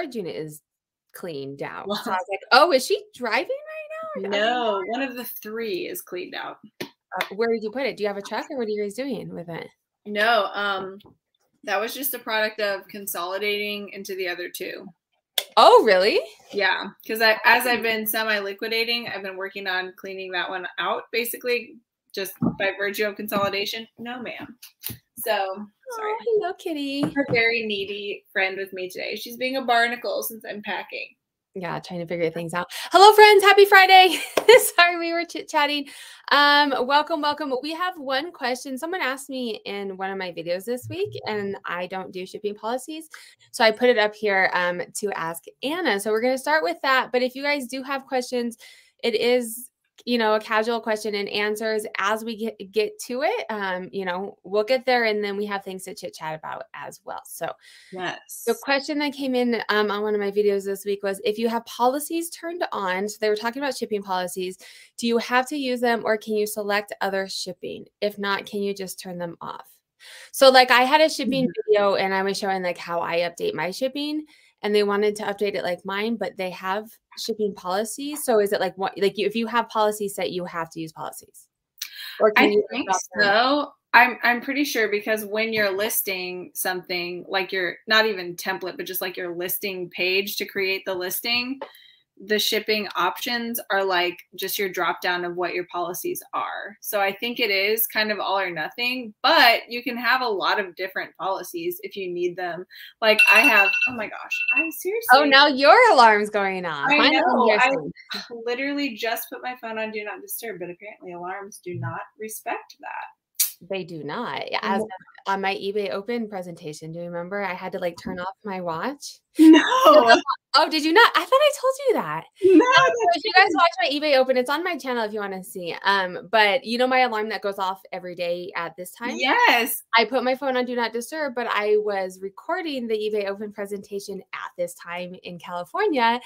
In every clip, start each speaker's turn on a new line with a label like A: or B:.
A: storage unit is cleaned out. So I was like, oh, is she driving right now?
B: No, one of the three is cleaned out.
A: Uh, where did you put it? Do you have a truck or what are you guys doing with it?
B: No, um, that was just a product of consolidating into the other two.
A: Oh, really?
B: Yeah, because I, as I've been semi liquidating, I've been working on cleaning that one out, basically, just by virtue of consolidation. No, ma'am. So sorry.
A: Oh, hello, kitty.
B: Her very needy friend with me today. She's being a barnacle since I'm packing.
A: Yeah, trying to figure things out. Hello, friends. Happy Friday. Sorry, we were chit chatting. Um, welcome, welcome. We have one question. Someone asked me in one of my videos this week, and I don't do shipping policies. So I put it up here um, to ask Anna. So we're going to start with that. But if you guys do have questions, it is you know, a casual question and answers as we get, get to it. Um, you know, we'll get there and then we have things to chit chat about as well. So,
B: yes.
A: The question that came in um, on one of my videos this week was if you have policies turned on, so they were talking about shipping policies, do you have to use them or can you select other shipping? If not, can you just turn them off? So, like, I had a shipping mm-hmm. video and I was showing like how I update my shipping and they wanted to update it like mine, but they have shipping policies. So is it like what like if you have policies set, you have to use policies?
B: Or I think so. I'm I'm pretty sure because when you're listing something like your not even template, but just like your listing page to create the listing, the shipping options are like just your drop down of what your policies are. So I think it is kind of all or nothing, but you can have a lot of different policies if you need them. Like I have, oh my gosh, I'm seriously.
A: Oh, now your alarm's going off.
B: I know. I literally just put my phone on do not disturb, but apparently alarms do not respect that.
A: They do not. As on my eBay open presentation, do you remember I had to like turn mm-hmm. off my watch?
B: No.
A: Oh, did you not? I thought I told you that.
B: No.
A: if you guys watch my eBay open, it's on my channel if you want to see. Um, but you know my alarm that goes off every day at this time?
B: Yes.
A: I put my phone on do not disturb, but I was recording the eBay open presentation at this time in California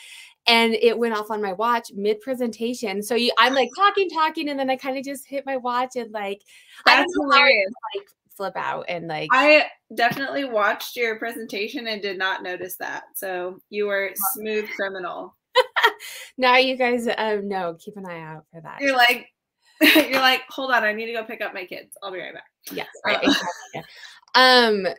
A: and it went off on my watch mid presentation. So you I'm like talking, talking, and then I kind of just hit my watch and like
B: that's hilarious.
A: like flip out and like
B: I definitely watched your presentation and did not notice that. So you were smooth criminal.
A: now you guys um know, keep an eye out for that.
B: You're like you're like, hold on, I need to go pick up my kids. I'll be right back.
A: Yes, right. Uh, exactly. Um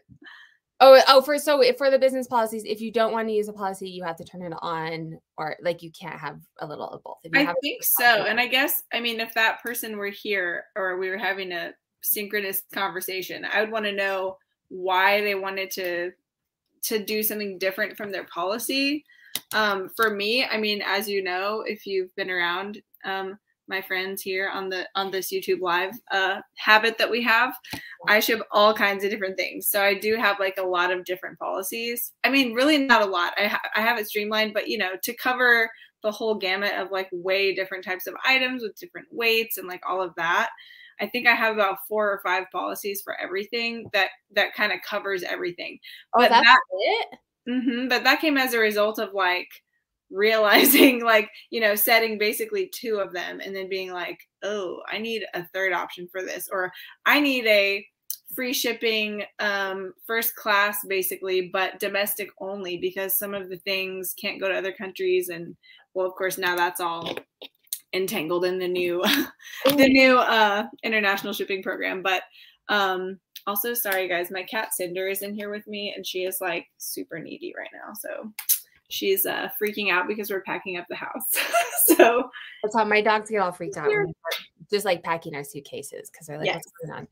A: Oh, oh, for so for the business policies, if you don't want to use a policy, you have to turn it on, or like you can't have a little of both.
B: I think so, and I guess I mean if that person were here or we were having a synchronous conversation. I would want to know why they wanted to to do something different from their policy. Um, for me, I mean, as you know, if you've been around, um, my friends here on the on this YouTube live uh, habit that we have, I ship all kinds of different things. So I do have like a lot of different policies. I mean, really not a lot. I ha- I have it streamlined, but you know, to cover the whole gamut of like way different types of items with different weights and like all of that. I think I have about four or five policies for everything that that kind of covers everything.
A: Oh, but that's that, it.
B: Mm-hmm, but that came as a result of like realizing like you know setting basically two of them and then being like oh i need a third option for this or i need a free shipping um first class basically but domestic only because some of the things can't go to other countries and well of course now that's all entangled in the new the new uh international shipping program but um also sorry guys my cat cinder is in here with me and she is like super needy right now so she's uh freaking out because we're packing up the house so
A: that's how my dogs get all freaked out just like packing our suitcases because they're like yes. what's going on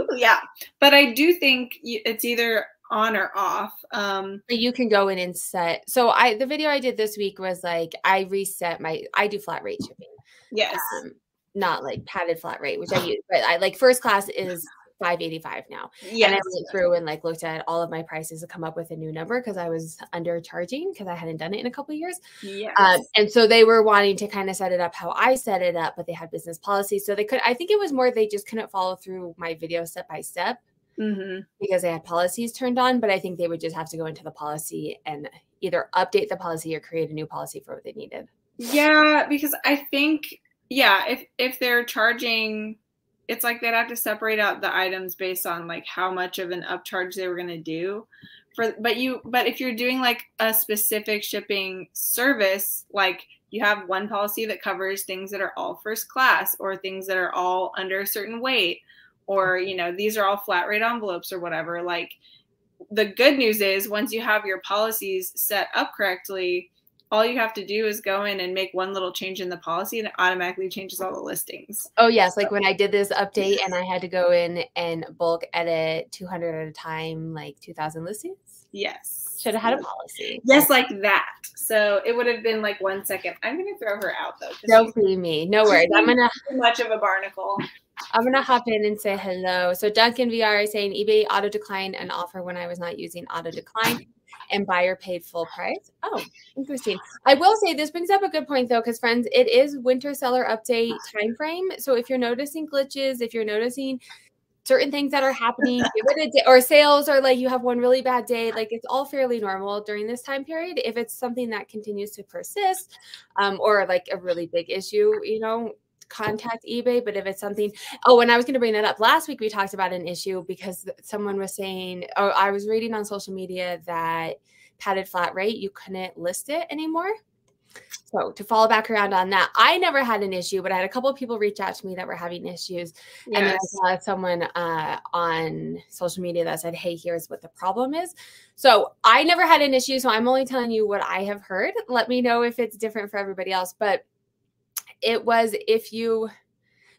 B: Ooh, yeah but i do think it's either on or off. Um,
A: you can go in and set. So I the video I did this week was like I reset my I do flat rate shipping.
B: Yes. Um,
A: not like padded flat rate, which I use, but I like first class is 585 now. Yeah. And I went through and like looked at all of my prices to come up with a new number because I was undercharging because I hadn't done it in a couple years.
B: Yeah.
A: Um, and so they were wanting to kind of set it up how I set it up, but they had business policies. So they could, I think it was more they just couldn't follow through my video step by step.
B: Mm-hmm.
A: Because they had policies turned on, but I think they would just have to go into the policy and either update the policy or create a new policy for what they needed.
B: Yeah, because I think yeah, if if they're charging it's like they'd have to separate out the items based on like how much of an upcharge they were going to do for but you but if you're doing like a specific shipping service like you have one policy that covers things that are all first class or things that are all under a certain weight or you know these are all flat rate envelopes or whatever like the good news is once you have your policies set up correctly all you have to do is go in and make one little change in the policy and it automatically changes all the listings.
A: Oh yes, like when I did this update and I had to go in and bulk edit 200 at a time like 2000 listings.
B: Yes.
A: Should have had a policy.
B: Yes, like that. So it would have been like one second. I'm gonna throw her out though.
A: Don't see me. No worries. I'm gonna
B: too much of a barnacle.
A: I'm gonna hop in and say hello. So Duncan VR is saying eBay auto decline an offer when I was not using auto decline and buyer paid full price. Oh, interesting. I will say this brings up a good point though, because friends, it is winter seller update time frame. So if you're noticing glitches, if you're noticing certain things that are happening, or sales, or like you have one really bad day, like it's all fairly normal during this time period. If it's something that continues to persist, um, or like a really big issue, you know, contact eBay. But if it's something, oh, and I was going to bring that up last week, we talked about an issue because someone was saying, oh, I was reading on social media that padded flat rate, you couldn't list it anymore. So to follow back around on that, I never had an issue, but I had a couple of people reach out to me that were having issues. Yes. And then I saw someone uh, on social media that said, Hey, here's what the problem is. So I never had an issue. So I'm only telling you what I have heard. Let me know if it's different for everybody else. But it was if you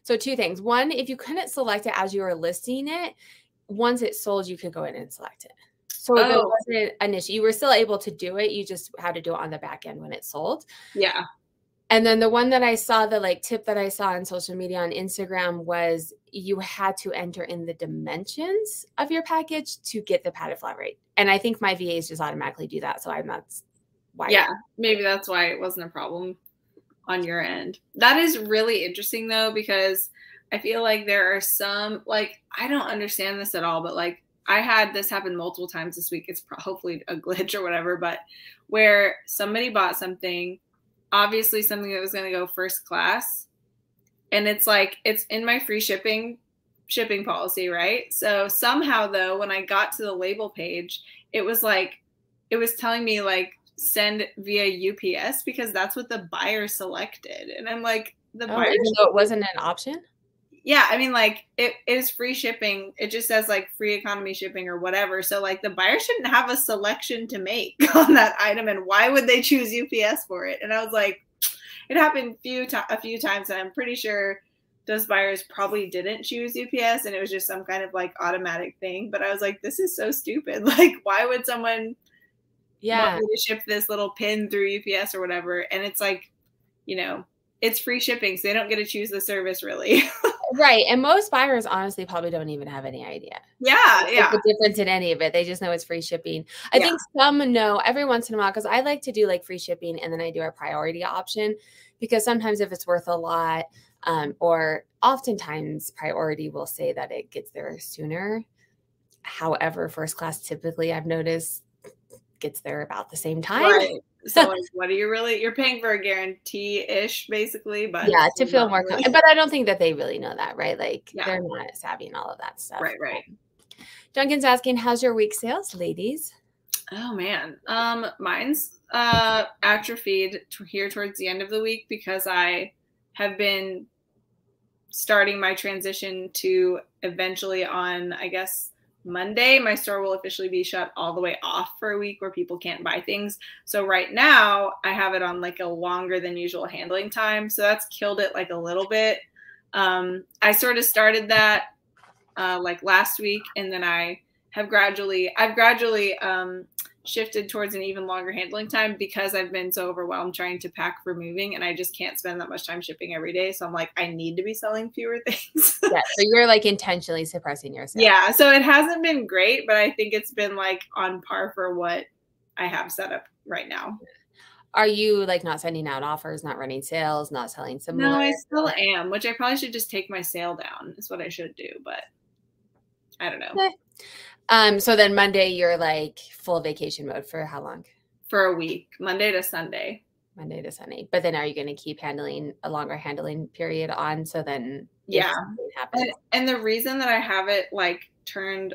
A: so two things. One if you couldn't select it as you were listing it once it sold you could go in and select it. So oh. it wasn't an issue. You were still able to do it. You just had to do it on the back end when it sold.
B: Yeah.
A: And then the one that i saw the like tip that i saw on social media on instagram was you had to enter in the dimensions of your package to get the padded flat rate. And i think my vas just automatically do that. So i'm not
B: why yeah maybe that's why it wasn't a problem on your end. That is really interesting though, because I feel like there are some, like, I don't understand this at all, but like, I had this happen multiple times this week. It's hopefully a glitch or whatever, but where somebody bought something, obviously something that was going to go first class, and it's like it's in my free shipping shipping policy, right? So somehow though, when I got to the label page, it was like it was telling me like send via UPS because that's what the buyer selected. And I'm like, the
A: oh, buyer though it wasn't an option?
B: Yeah, I mean, like it is free shipping. It just says like free economy shipping or whatever. So like the buyer shouldn't have a selection to make on that item, and why would they choose UPS for it? And I was like, it happened few to- a few times, and I'm pretty sure those buyers probably didn't choose UPS, and it was just some kind of like automatic thing. But I was like, this is so stupid. Like, why would someone
A: yeah
B: to ship this little pin through UPS or whatever. And it's like, you know, it's free shipping, so they don't get to choose the service really.
A: right. And most buyers honestly probably don't even have any idea.
B: Yeah. yeah.
A: The difference in any of it. They just know it's free shipping. I yeah. think some know every once in a while because I like to do like free shipping and then I do a priority option because sometimes if it's worth a lot, um, or oftentimes priority will say that it gets there sooner. However, first class typically I've noticed gets there about the same time. Right.
B: So like, what are you really you're paying for a guarantee ish basically, but
A: yeah, to feel more really. but I don't think that they really know that, right? Like yeah. they're not savvy and all of that stuff.
B: Right, right.
A: Duncan's asking, how's your week sales, ladies?
B: Oh man. Um mine's uh atrophied to here towards the end of the week because I have been starting my transition to eventually on I guess Monday, my store will officially be shut all the way off for a week where people can't buy things. So right now, I have it on like a longer than usual handling time. So that's killed it like a little bit. Um, I sort of started that uh, like last week, and then I have gradually, I've gradually um, shifted towards an even longer handling time because I've been so overwhelmed trying to pack for moving and I just can't spend that much time shipping every day. So I'm like, I need to be selling fewer things.
A: yeah. So you're like intentionally suppressing yourself.
B: Yeah. So it hasn't been great, but I think it's been like on par for what I have set up right now.
A: Are you like not sending out offers, not running sales, not selling some?
B: No, I still am, which I probably should just take my sale down, is what I should do, but I don't know.
A: Um, so then Monday you're like full vacation mode for how long?
B: For a week, Monday to Sunday.
A: Monday to Sunday. But then are you going to keep handling a longer handling period on? So then
B: yeah. And, and the reason that I have it like turned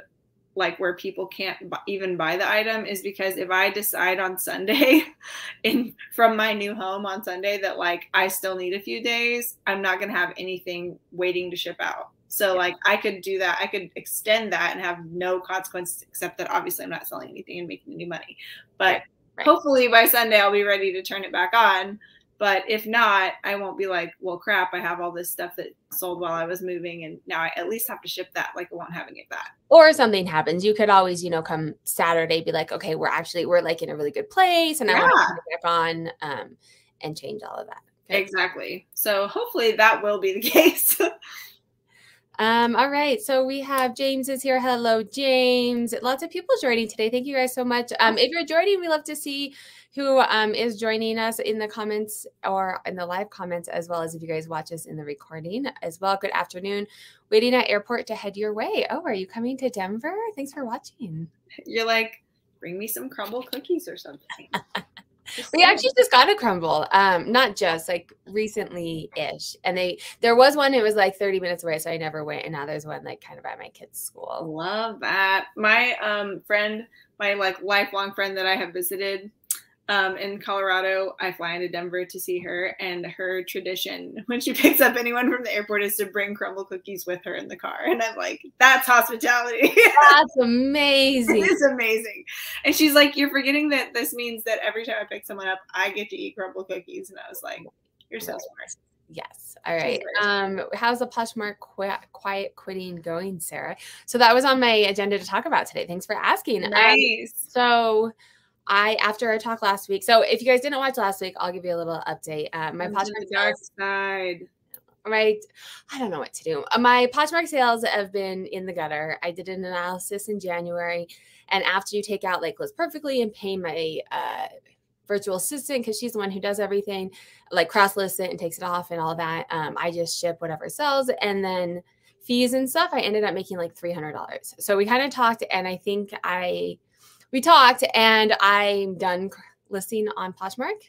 B: like where people can't b- even buy the item is because if I decide on Sunday in from my new home on Sunday that like I still need a few days, I'm not going to have anything waiting to ship out. So like I could do that. I could extend that and have no consequences except that obviously I'm not selling anything and making any money. But right. hopefully by Sunday I'll be ready to turn it back on. But if not, I won't be like, well, crap, I have all this stuff that sold while I was moving, and now I at least have to ship that. Like, I won't have any of that.
A: Or something happens. You could always, you know, come Saturday, be like, okay, we're actually we're like in a really good place, and I want to come back on um, and change all of that.
B: Okay. Exactly. So hopefully that will be the case.
A: Um, all right. So we have James is here. Hello, James. Lots of people joining today. Thank you guys so much. Um, if you're joining, we love to see who um, is joining us in the comments or in the live comments, as well as if you guys watch us in the recording as well. Good afternoon. Waiting at airport to head your way. Oh, are you coming to Denver? Thanks for watching.
B: You're like, bring me some Crumbl cookies or something.
A: we actually just got a Crumbl. um not just like recently ish and they there was one it was like 30 minutes away so i never went and now there's one like kind of at my kids school
B: love that my um friend my like lifelong friend that i have visited um, in Colorado, I fly into Denver to see her, and her tradition when she picks up anyone from the airport is to bring Crumbl cookies with her in the car. And I'm like, that's hospitality.
A: That's amazing.
B: it's amazing. And she's like, you're forgetting that this means that every time I pick someone up, I get to eat Crumbl cookies. And I was like, you're so smart.
A: Yes. All right. Um, how's the Poshmark qu- quiet quitting going, Sarah? So that was on my agenda to talk about today. Thanks for asking.
B: Um, nice.
A: Um, so I after our talk last week. So if you guys didn't watch last week, I'll give you a little update. Uh, my Poshmark
B: dark side.
A: Right, I don't know what to do. Uh, my Poshmark sales have been in the gutter. I did an analysis in January, and after you take out like List Perfectly and pay my uh, virtual assistant because she's the one who does everything, like cross list it and takes it off and all that. Um, I just ship whatever sells, and then fees and stuff. I ended up making like three hundred dollars. So we kind of talked, and I think I we talked and I'm done listing on Poshmark.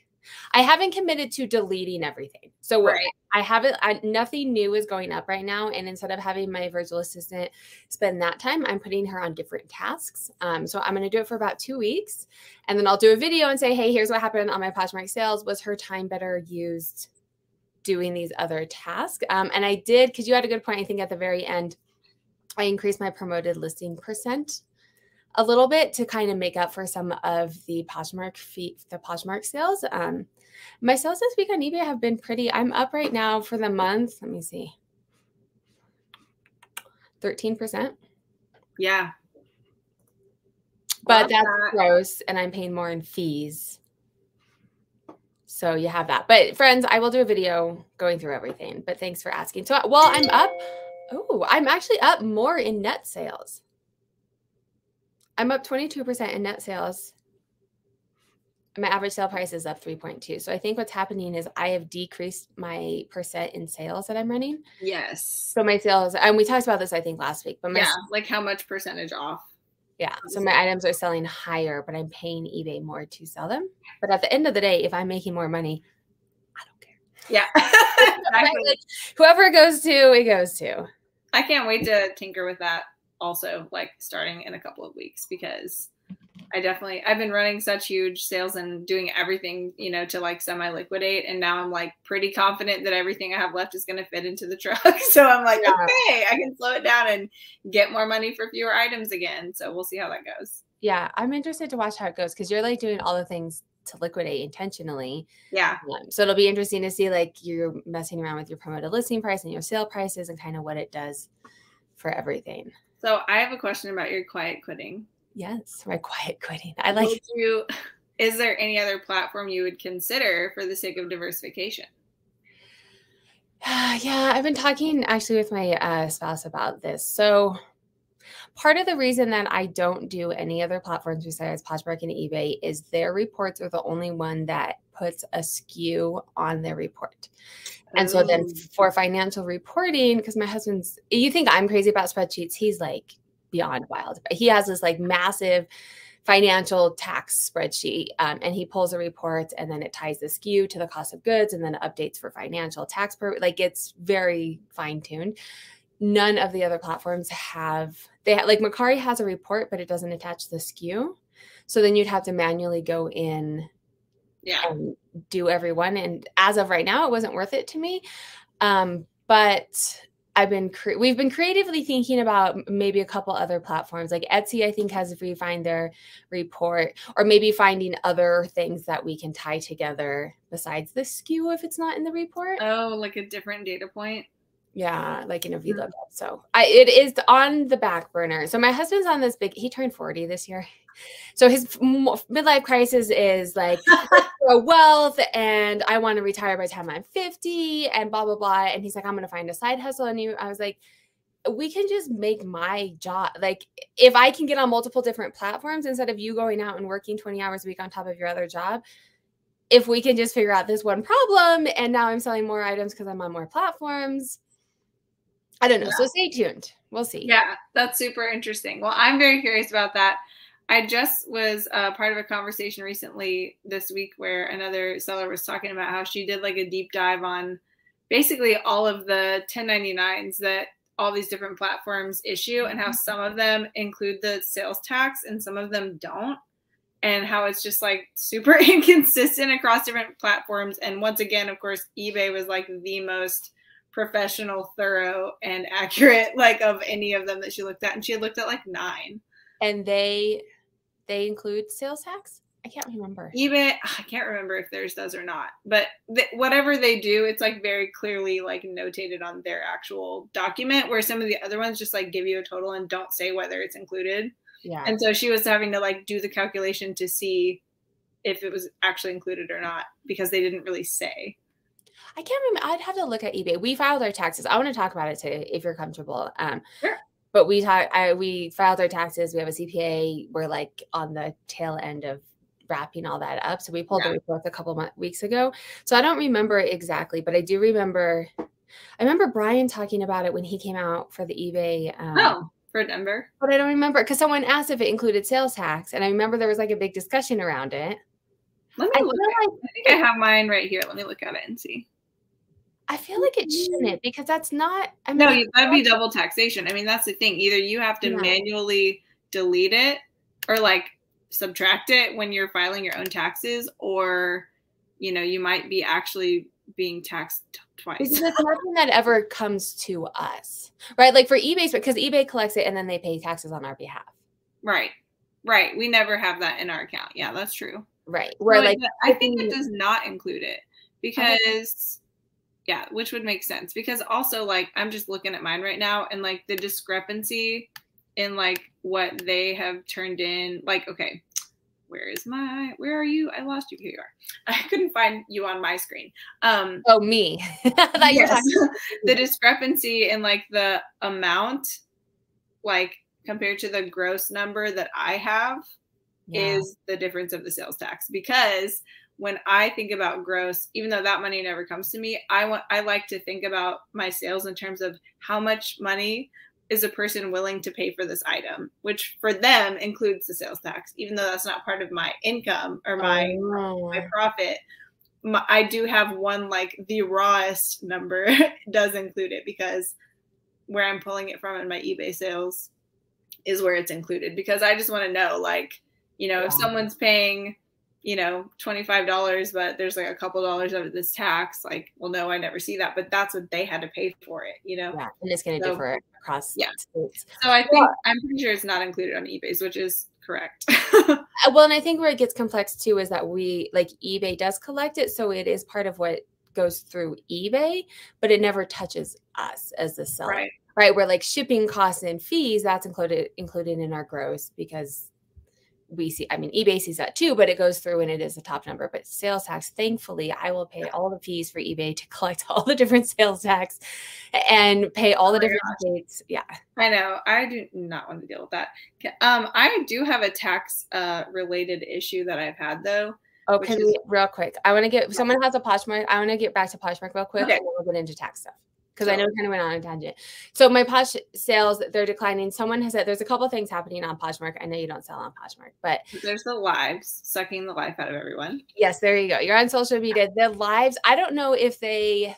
A: I haven't committed to deleting everything. So right. I haven't, I, nothing new is going up right now. And instead of having my virtual assistant spend that time, I'm putting her on different tasks. Um, so I'm going to do it for about two weeks. And then I'll do a video and say, hey, here's what happened on my Poshmark sales. Was her time better used doing these other tasks? Um, and I did, because you had a good point, I think at the very end, I increased my promoted listing percent a little bit to kind of make up for some of the Poshmark fee, the Poshmark sales. Um, my sales this week on eBay have been pretty. I'm up right now for the month. Let me see, thirteen percent.
B: Yeah,
A: but that's that. gross, and I'm paying more in fees. So you have that. But friends, I will do a video going through everything. But thanks for asking. So while I'm up, oh, I'm actually up more in net sales. I'm up 22% in net sales. My average sale price is up 3.2. So I think what's happening is I have decreased my percent in sales that I'm running.
B: Yes.
A: So my sales, and we talked about this, I think, last week. But my,
B: yeah, like how much percentage off?
A: Yeah. So my items are selling higher, but I'm paying eBay more to sell them. But at the end of the day, if I'm making more money, I don't care.
B: Yeah.
A: exactly. like, whoever it goes to, it goes to.
B: I can't wait to tinker with that also like starting in a couple of weeks because I definitely I've been running such huge sales and doing everything, you know, to like semi liquidate and now I'm like pretty confident that everything I have left is going to fit into the truck. so I'm like, yeah. okay, I can slow it down and get more money for fewer items again. So we'll see how that goes.
A: Yeah, I'm interested to watch how it goes cuz you're like doing all the things to liquidate intentionally.
B: Yeah.
A: Um, so it'll be interesting to see like you're messing around with your promoted listing price and your sale prices and kind of what it does for everything.
B: So I have a question about your quiet quitting.
A: Yes, my quiet quitting. I like
B: you. Is there any other platform you would consider for the sake of diversification?
A: yeah, I've been talking actually with my uh, spouse about this. So part of the reason that I don't do any other platforms besides Poshmark and eBay is their reports are the only one that puts a SKU on their report. And so then for financial reporting, because my husband's, you think I'm crazy about spreadsheets, he's like beyond wild. He has this like massive financial tax spreadsheet um, and he pulls a report and then it ties the SKU to the cost of goods and then updates for financial tax per like it's very fine tuned none of the other platforms have they ha- like Mercari has a report, but it doesn't attach the SKU. So then you'd have to manually go in
B: Yeah.
A: do everyone. And as of right now, it wasn't worth it to me. Um, but I've been cre- we've been creatively thinking about maybe a couple other platforms like Etsy. I think has refined their report, or maybe finding other things that we can tie together besides the SKU if it's not in the report.
B: Oh, like a different data point.
A: Yeah, like in a
B: Mhm.
A: VLOOKUP. So I it is on the back burner. So my husband's on this big. He turned forty this year, so his midlife crisis is like wealth, and I want to retire by the time I'm fifty, and blah blah blah. And he's like, I'm gonna find a side hustle. And he, I was like, we can just make my job like if I can get on multiple different platforms instead of you going out and working twenty hours a week on top of your other job. If we can just figure out this one problem, and now I'm selling more items because I'm on more platforms. I don't know. So stay tuned. We'll see.
B: Yeah, that's super interesting. Well, I'm very curious about that. I just was uh, part of a conversation recently this week where another seller was talking about how she did like a deep dive on basically all of the 1099s that all these different platforms issue and how some of them include the sales tax and some of them don't. And how it's just like super inconsistent across different platforms. And once again of course ebay was like the most professional thorough and accurate like of any of them that she looked at. And she had looked at like nine.
A: And they they include sales tax. I can't remember.
B: ebay i can't remember if theirs does or not but th- whatever they do it's like very clearly like notated on their actual document where some of the other ones just like give you a total and don't say whether it's included
A: Yeah.
B: and so she was having to like do the calculation to see if it was actually included or not because they didn't really say
A: I can't remember. I'd have to look at eBay. We filed our taxes. I want to talk about it today if you're comfortable. Um,
B: Sure.
A: But we talk. I we filed our taxes. We have a CPA. We're like on the tail end of wrapping all that up. So we pulled
B: Yeah.
A: the report a couple months, weeks ago. So I don't remember it exactly, but I do remember. I remember Brian talking about it when he came out for the eBay. Um,
B: oh for denver
A: But I don't remember because someone asked if it included sales tax, and I remember there was like a big discussion around it.
B: let me
A: I
B: look at
A: like
B: i think i have mine right here let me look at it and see
A: I feel like it mm-hmm. shouldn't because that's not. I mean,
B: No, that'd be double taxation. I mean, that's the thing. Either you have to
A: Yeah.
B: manually delete it or like subtract it when you're filing your own taxes, or you know, you might be actually being taxed twice.
A: because it's nothing that ever comes to us, right? Like for eBay, because eBay collects it and then they pay taxes on our behalf,
B: Right. Right. We never have that in our account. Yeah, that's true.
A: right? Where like
B: I think it does not include it because yeah, which would make sense because also like I'm just looking at mine right now and like the discrepancy in like what they have turned in like okay, where is my where are you? I lost you. Here you are. I couldn't find you on my screen. Um
A: oh me, I you were
B: yes.
A: talking-
B: the discrepancy in like the amount like compared to the gross number that I have
A: Yeah.
B: is the difference of the sales tax because when I think about gross, even though that money never comes to me, I want I like to think about my sales in terms of how much money is a person willing to pay for this item, which for them includes the sales tax, even though that's not part of my income or my
A: Oh.
B: my profit. My, I do have one like the rawest number does include it because where I'm pulling it from in my eBay sales is where it's included because I just want to know like you know if someone's paying you know $25 but there's like a couple dollars of this tax like well no I never see that but that's what they had to pay for it you know
A: yeah, and it's going to
B: So-
A: differ across
B: Yeah.
A: states.
B: so I think I'm pretty sure it's not included on eBay's which is correct
A: Uh, Well, and I think where it gets complex too is that we like eBay does collect it, so it is part of what goes through eBay, but it never touches us as the seller.
B: right
A: right where like shipping costs and fees that's included included in our gross because we see i mean ebay sees that too but it goes through and it is the top number but sales tax thankfully i will pay all the fees for ebay to collect all the different sales tax and pay all the
B: Oh
A: different states yeah
B: I know. I do not want to deal with that. Um, I do have a tax uh, related issue that I've had though.
A: oh can
B: is-
A: we real quick i want to get someone has a poshmark i want to get back to poshmark real quick
B: Okay.
A: and then we'll get into tax stuff because I know we kind of went on a tangent. So my Posh sales, they're declining. Someone has said there's a couple things happening on Poshmark. I know you don't sell on Poshmark, but
B: There's the lives sucking the life out of everyone.
A: Yes, there you go. You're on social media. The lives, I don't know if they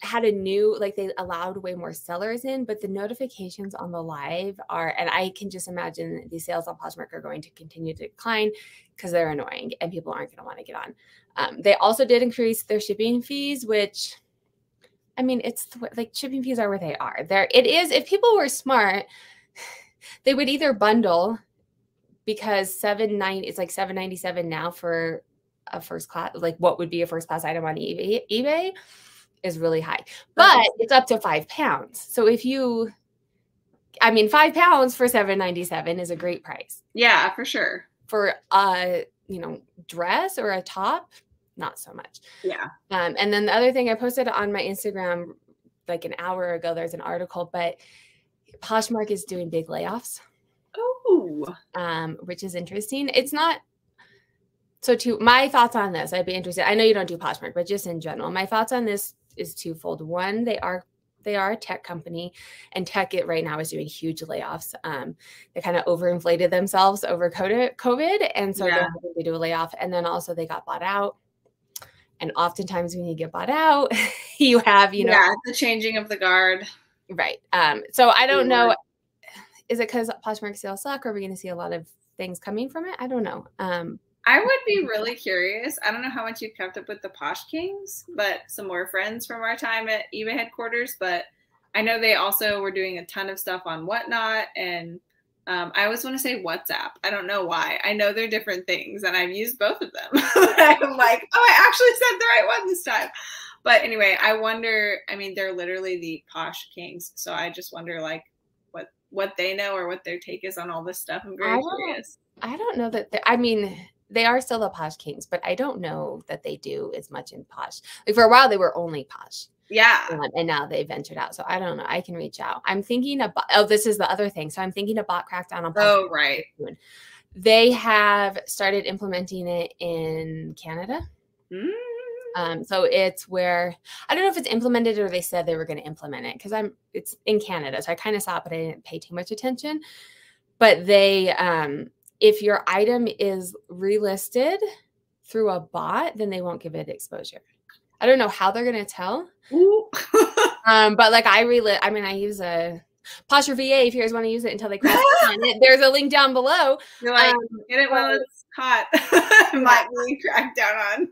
A: had a new like they allowed way more sellers in but the notifications on the live are and i can just imagine the sales on poshmark are going to continue to decline because they're annoying and people aren't going to want to get on um, they also did increase their shipping fees which i mean it's the, like shipping fees are where they are there it is if people were smart they would either bundle because 790 it's like 797 now for a first class like what would be a first class item on ebay ebay is really high, but it's up to five pounds. So if you, I mean, five pounds for seven ninety seven is a great price.
B: Yeah, for sure.
A: For a you know dress or a top, not so much.
B: Yeah.
A: Um, and then the other thing I posted on my Instagram like an hour ago, there's an article, but Poshmark is doing big layoffs.
B: Oh.
A: Um, which is interesting. It's not so to my thoughts on this, I'd be interested. I know you don't do Poshmark, but just in general, my thoughts on this is twofold. One, they are they are a tech company, and tech it right now is doing huge layoffs. Um, they kind of overinflated themselves over COVID, and so yeah. they do a layoff. And then also they got bought out. And oftentimes when you get bought out, you have you know
B: yeah the changing of the guard.
A: Right. Um, so I don't yeah. know. Is it because Poshmark sales suck? Or are we going to see a lot of things coming from it? I don't know. Um,
B: I would be really curious. I don't know how much you've kept up with the Posh Kings, but some more friends from our time at eBay headquarters. But I know they also were doing a ton of stuff on Whatnot and um, I always want to say WhatsApp. I don't know why. I know they're different things, and I've used both of them. I'm like, oh, I actually said the right one this time. But anyway, I wonder. I mean, they're literally the posh kings, so I just wonder, like, what what they know or what their take is on all this stuff. I'm very I curious.
A: I don't know that. I mean, they are still the posh kings, but I don't know that they do as much in posh. Like for a while, they were only posh.
B: Yeah.
A: Um, and now they ventured out. So I don't know. I can reach out. I'm thinking about, oh, this is the other thing. So I'm thinking about crackdown on.
B: Oh, right.
A: They have started implementing it in Canada.
B: Mm.
A: Um, so it's where I don't know if it's implemented or they said they were going to implement it because I'm it's in Canada. So I kind of saw it, but I didn't pay too much attention. But they um if your item is relisted through a bot, then they won't give it exposure. I don't know how they're gonna tell. um, but like I relist, I mean, I use a PosherVA if you guys want to use it until they crash it. There's a link down below.
B: You're like, um, get it while it's hot. Might be cracked down on.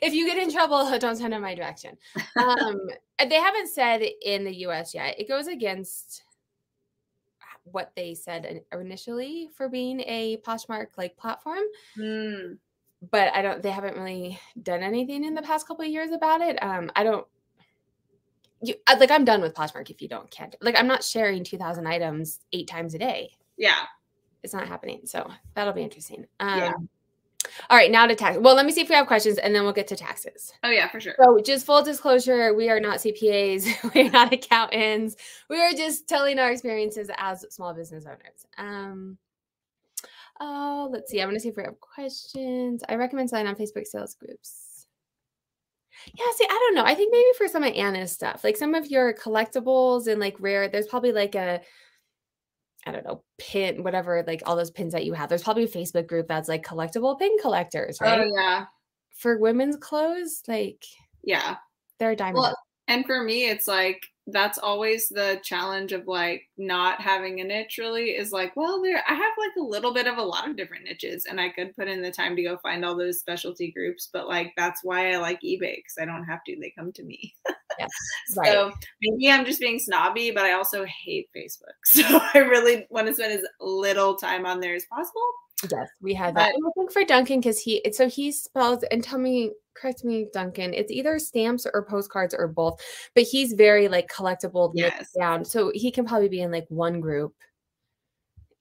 A: If you get in trouble, don't send in my direction. Um, they haven't said in the US yet. It goes against what they said initially for being a Poshmark like platform.
B: Mm.
A: But I don't. They haven't really done anything in the past couple of years about it. Um, I don't. You like I'm done with Poshmark if you don't can't like I'm not sharing 2,000 items eight times a day.
B: Yeah,
A: it's not happening. So that'll be interesting. Um, yeah. All right, now to tax. Well, let me see if we have questions and then we'll get to taxes.
B: Oh, yeah, for sure.
A: So, just full disclosure we are not CPAs, we're not accountants. We are just telling our experiences as small business owners. Um, oh, let's see. I'm going to see if we have questions. I recommend signing on Facebook sales groups. Yeah, see, I don't know. I think maybe for some of Anna's stuff, like some of your collectibles and like rare, there's probably like a I don't know, pin, whatever, like all those pins that you have. There's probably a Facebook group that's like collectible pin collectors, oh, right?
B: Oh, yeah.
A: For women's clothes, like,
B: yeah,
A: they're diamond. Well,
B: and for me, it's like that's always the challenge of like not having a niche really is like well there i have like a little bit of a lot of different niches and i could put in the time to go find all those specialty groups but like that's why i like ebay because i don't have to they come to me. Right. so maybe i'm just being snobby but i also hate facebook. So i really want to spend as little time on there as possible
A: Yes, we had that. But, I think for Duncan, because he so he spells and tell me, correct me, Duncan. It's either stamps or postcards or both. But he's very like collectible
B: yes.
A: down, so he can probably be in like one group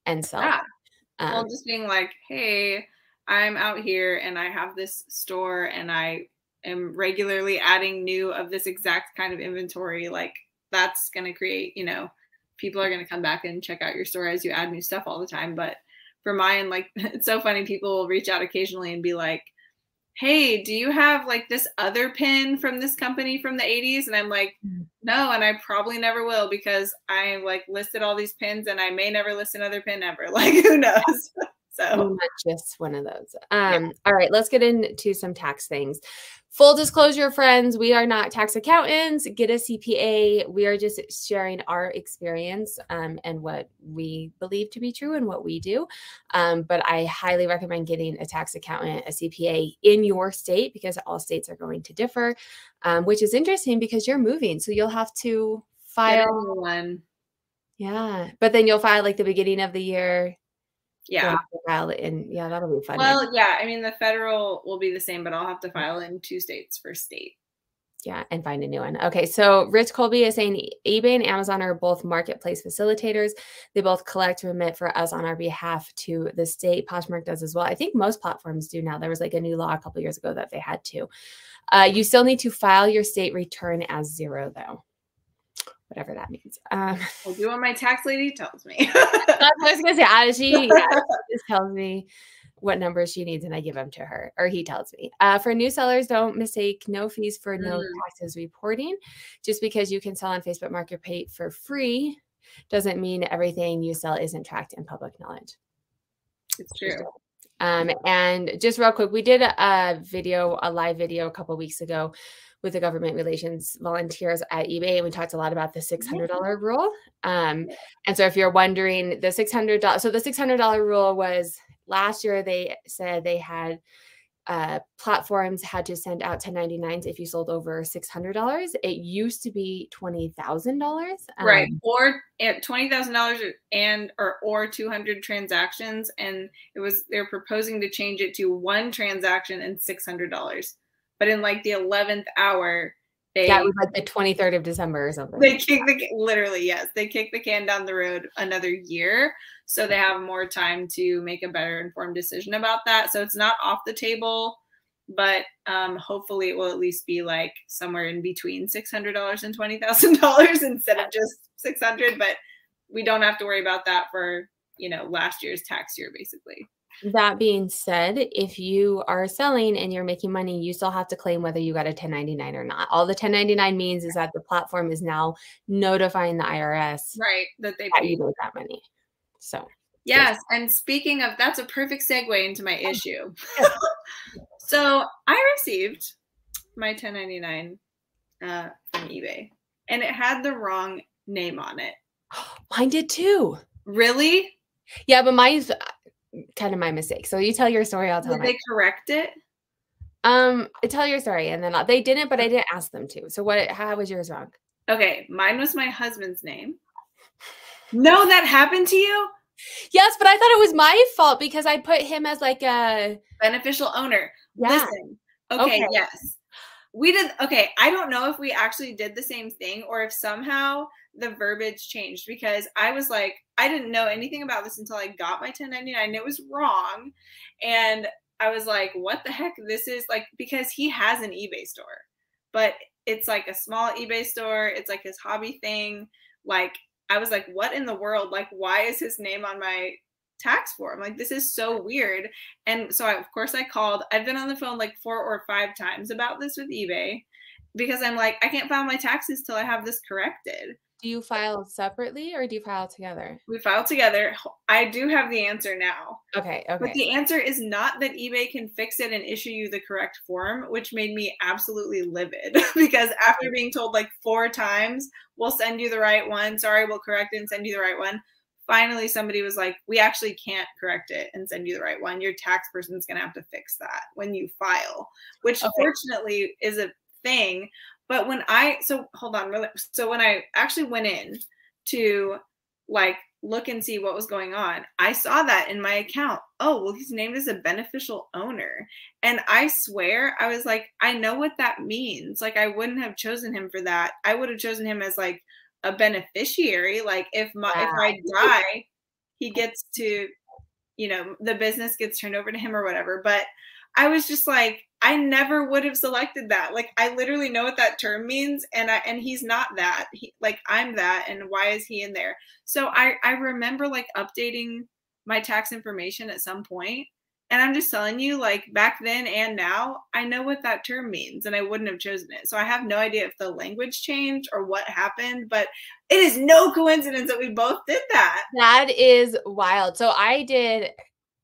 A: and sell.
B: Yeah. Um, well, just being like, hey, I'm out here and I have this store and I am regularly adding new of this exact kind of inventory. Like that's going to create, you know, people are going to come back and check out your store as you add new stuff all the time. But for mine, like it's so funny. People will reach out occasionally and be like, "Hey, do you have like this other pin from this company from the 80s?" And I'm like, mm. "No," and I probably never will because I like listed all these pins and I may never list another pin ever. Like, who knows? So
A: not just one of those. Um, yeah. all right, let's get into some tax things. Full disclosure, friends, we are not tax accountants. Get a CPA. We are just sharing our experience um, and what we believe to be true and what we do. Um, but I highly recommend getting a tax accountant, a CPA in your state because all states are going to differ, um, which is interesting because you're moving. So you'll have to file
B: one.
A: Yeah. But then you'll file like the beginning of the year
B: yeah.
A: File it in. Yeah, that'll be fun.
B: Well, yeah. I mean, the federal will be the same, but I'll have to file in two states for state.
A: Yeah, and find a new one. Okay, so Rich Colby is saying eBay and Amazon are both marketplace facilitators. They both collect remit for us on our behalf to the state. Poshmark does as well. I think most platforms do now. There was like a new law a couple years ago that they had to. Uh, you still need to file your state return as zero, though whatever that means. Um,
B: I'll do what my tax lady tells me.
A: that's what I was gonna say. She, yeah, she just tells me what numbers she needs and I give them to her, or he tells me. Uh, for new sellers, don't mistake no fees for no mm. taxes reporting. Just because you can sell on Facebook Marketplace for free doesn't mean everything you sell isn't tracked in public knowledge.
B: It's true.
A: Um, and just real quick, we did a, a video, a live video a couple weeks ago with the government relations volunteers at eBay, and we talked a lot about the six hundred dollar rule. Um, and so, if you're wondering, the six hundred dollars, so the six hundred dollar rule was last year. They said they had uh, platforms had to send out 1099s if you sold over $600. It used to be $20,000.
B: Um, right. Or at $20,000 and or or 200 transactions and it was they're proposing to change it to one transaction and $600 but in like the 11th hour
A: they yeah, it was like the 23rd of December or something.
B: They kick the literally, yes. They kick the can down the road another year. So they have more time to make a better informed decision about that. So it's not off the table, but um, hopefully it will at least be like somewhere in between $600 and $20,000 instead of just 600. But we don't have to worry about that for, you know, last year's tax year, basically.
A: That being said, if you are selling and you're making money, you still have to claim whether you got a 1099 or not. All the 1099 means is that the platform is now notifying the IRS
B: right that they
A: that you made that money. So
B: yes, and speaking of that's a perfect segue into my issue. so I received my 1099 uh, from eBay, and it had the wrong name on it.
A: Mine did too.
B: Really?
A: Yeah, but mine's kind of my mistake. So you tell your story, I'll tell.
B: Did they correct it?
A: Um, tell your story, and then I'll, they didn't, but I didn't ask them to. So what? How was yours wrong?
B: Okay, mine was my husband's name. No, that happened to you.
A: Yes, but I thought it was my fault because I put him as like a
B: beneficial owner. Yeah. Listen, okay, okay, yes, we did. Okay, I don't know if we actually did the same thing or if somehow the verbiage changed because I was like, I didn't know anything about this until I got my 1099. It was wrong. And I was like, what the heck? This is like, because he has an eBay store, but it's like a small eBay store. It's like his hobby thing. Like, I was like, what in the world? Like, why is his name on my tax form? Like, this is so weird. And so, I, of course, I called. I've been on the phone like four or five times about this with eBay because I'm like, I can't file my taxes till I have this corrected
A: do you file separately or do you file together?
B: We file together. I do have the answer now.
A: Okay, okay.
B: But the answer is not that eBay can fix it and issue you the correct form, which made me absolutely livid because after mm. being told like four times, we'll send you the right one. Sorry, we'll correct it and send you the right one. Finally, somebody was like, we actually can't correct it and send you the right one. Your tax person's going to have to fix that when you file, which okay. fortunately is a thing but when I so hold on, really so when I actually went in to like look and see what was going on, I saw that in my account. Oh, well, he's named as a beneficial owner. And I swear, I was like, I know what that means. Like, I wouldn't have chosen him for that. I would have chosen him as like a beneficiary. Like, if my wow. if I die, he gets to, you know, the business gets turned over to him or whatever. But I was just like, I never would have selected that. Like I literally know what that term means and I and he's not that. He, like I'm that and why is he in there? So I I remember like updating my tax information at some point and I'm just telling you like back then and now I know what that term means and I wouldn't have chosen it. So I have no idea if the language changed or what happened, but it is no coincidence that we both did that.
A: That is wild. So I did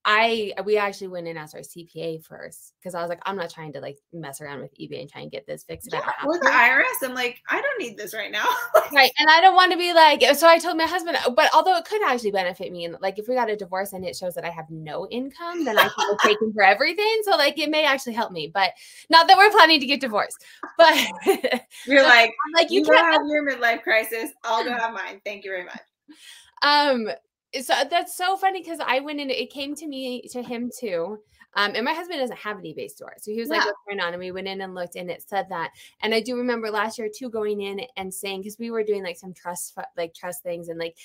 A: I we actually went and asked our CPA first because I was like, I'm not trying to like mess around with eBay and try and get this fixed.
B: Yeah, with the IRS, I'm like, I don't need this right now.
A: right, and I don't want to be like. So I told my husband, but although it could actually benefit me, and like if we got a divorce and it shows that I have no income, then I can go taken for everything. So like it may actually help me, but not that we're planning to get divorced. But
B: you're like, I'm like you, you can't have your midlife crisis. I'll go have mine. Thank you very much.
A: Um, so that's so funny because I went in, it came to me, to him too. Um, and my husband doesn't have an eBay store. So he was like, what's going on? And we went in and looked and it said that. And I do remember last year too going in and saying, because we were doing like some trust, like trust things and like,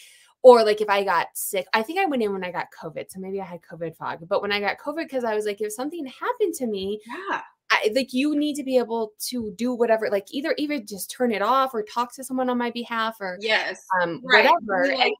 A: or like if I got sick, I think I went in when I got COVID. So maybe I had COVID fog. But when I got COVID, because I was like, if something happened to me,
B: yeah.
A: I, like you need to be able to do whatever, like either even just turn it off or talk to someone on my behalf or
B: yes,
A: um, right. whatever.
B: Like,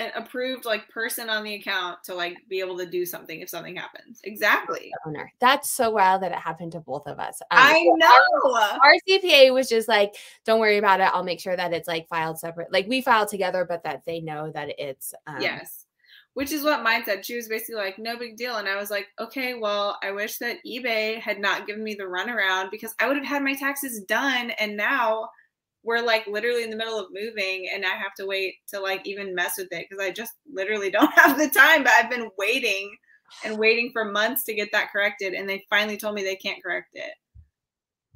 B: an approved like person on the account to like be able to do something if something happens. Exactly.
A: Owner. That's so wild that it happened to both of us.
B: Um, I know.
A: Our, our, CPA was just like, "Don't worry about it. I'll make sure that it's like filed separate. Like we filed together, but that they know that it's
B: um, yes." Which is what mine said. She was basically like, "No big deal," and I was like, "Okay, well, I wish that eBay had not given me the runaround because I would have had my taxes done, and now." We're like literally in the middle of moving and I have to wait to like even mess with it because I just literally don't have the time. But I've been waiting and waiting for months to get that corrected. And they finally told me they can't correct it.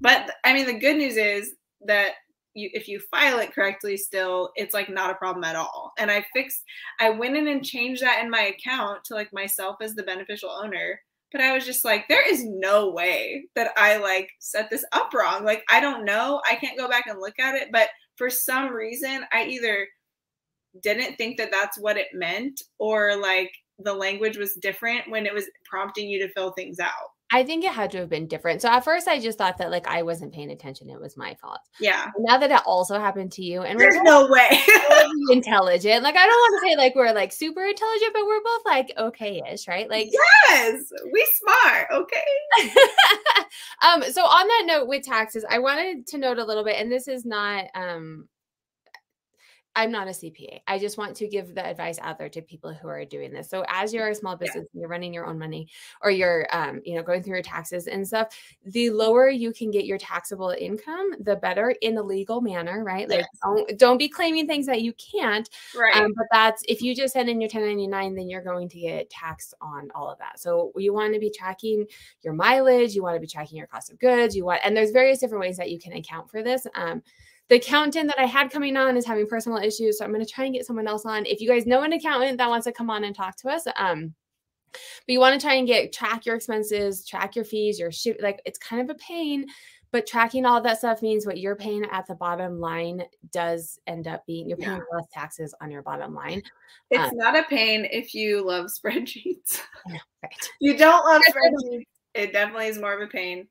B: But I mean, the good news is that you, if you file it correctly, still, it's like not a problem at all. And I fixed, I went in and changed that in my account to like myself as the beneficial owner but I was just like, there is no way that I like set this up wrong. Like, I don't know. I can't go back and look at it. But for some reason, I either didn't think that that's what it meant or like the language was different when it was prompting you to fill things out.
A: I think it had to have been different. So at first, I just thought that like I wasn't paying attention; it was my fault.
B: Yeah.
A: Now that it also happened to you, and
B: there's no way
A: intelligent. Like I don't want to say like we're like super intelligent, but we're both like okay-ish, right? Like
B: yes, we smart. Okay.
A: um. So on that note, with taxes, I wanted to note a little bit, and this is not um I'm not a CPA. I just want to give the advice out there to people who are doing this. So as you're a small business, yeah. you're running your own money or you're um, you know, going through your taxes and stuff, the lower you can get your taxable income, the better in a legal manner, right? Like don't don't be claiming things that you can't.
B: Right. Um,
A: but that's if you just send in your 1099, then you're going to get taxed on all of that. So you want to be tracking your mileage, you want to be tracking your cost of goods, you want and there's various different ways that you can account for this. Um, the accountant that I had coming on is having personal issues. So I'm going to try and get someone else on. If you guys know an accountant that wants to come on and talk to us, um, but you want to try and get track your expenses, track your fees, your ship, like it's kind of a pain, but tracking all that stuff means what you're paying at the bottom line does end up being you're paying yeah. less taxes on your bottom line.
B: It's um, not a pain if you love spreadsheets. Right. you don't love spreadsheets. It definitely is more of a pain.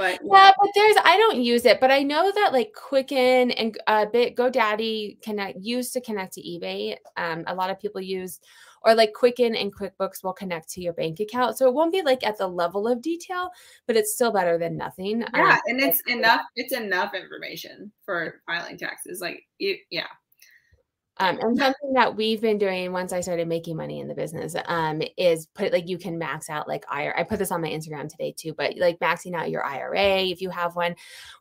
B: But
A: yeah. yeah, but there's I don't use it, but I know that like Quicken and a uh, bit GoDaddy connect use to connect to eBay. Um, a lot of people use or like Quicken and QuickBooks will connect to your bank account. So it won't be like at the level of detail, but it's still better than nothing.
B: Yeah, um, and it's enough. It's enough information for filing taxes. Like, you, yeah.
A: Um, and something that we've been doing once I started making money in the business um, is put like you can max out like IRA. I put this on my Instagram today too, but like maxing out your IRA if you have one.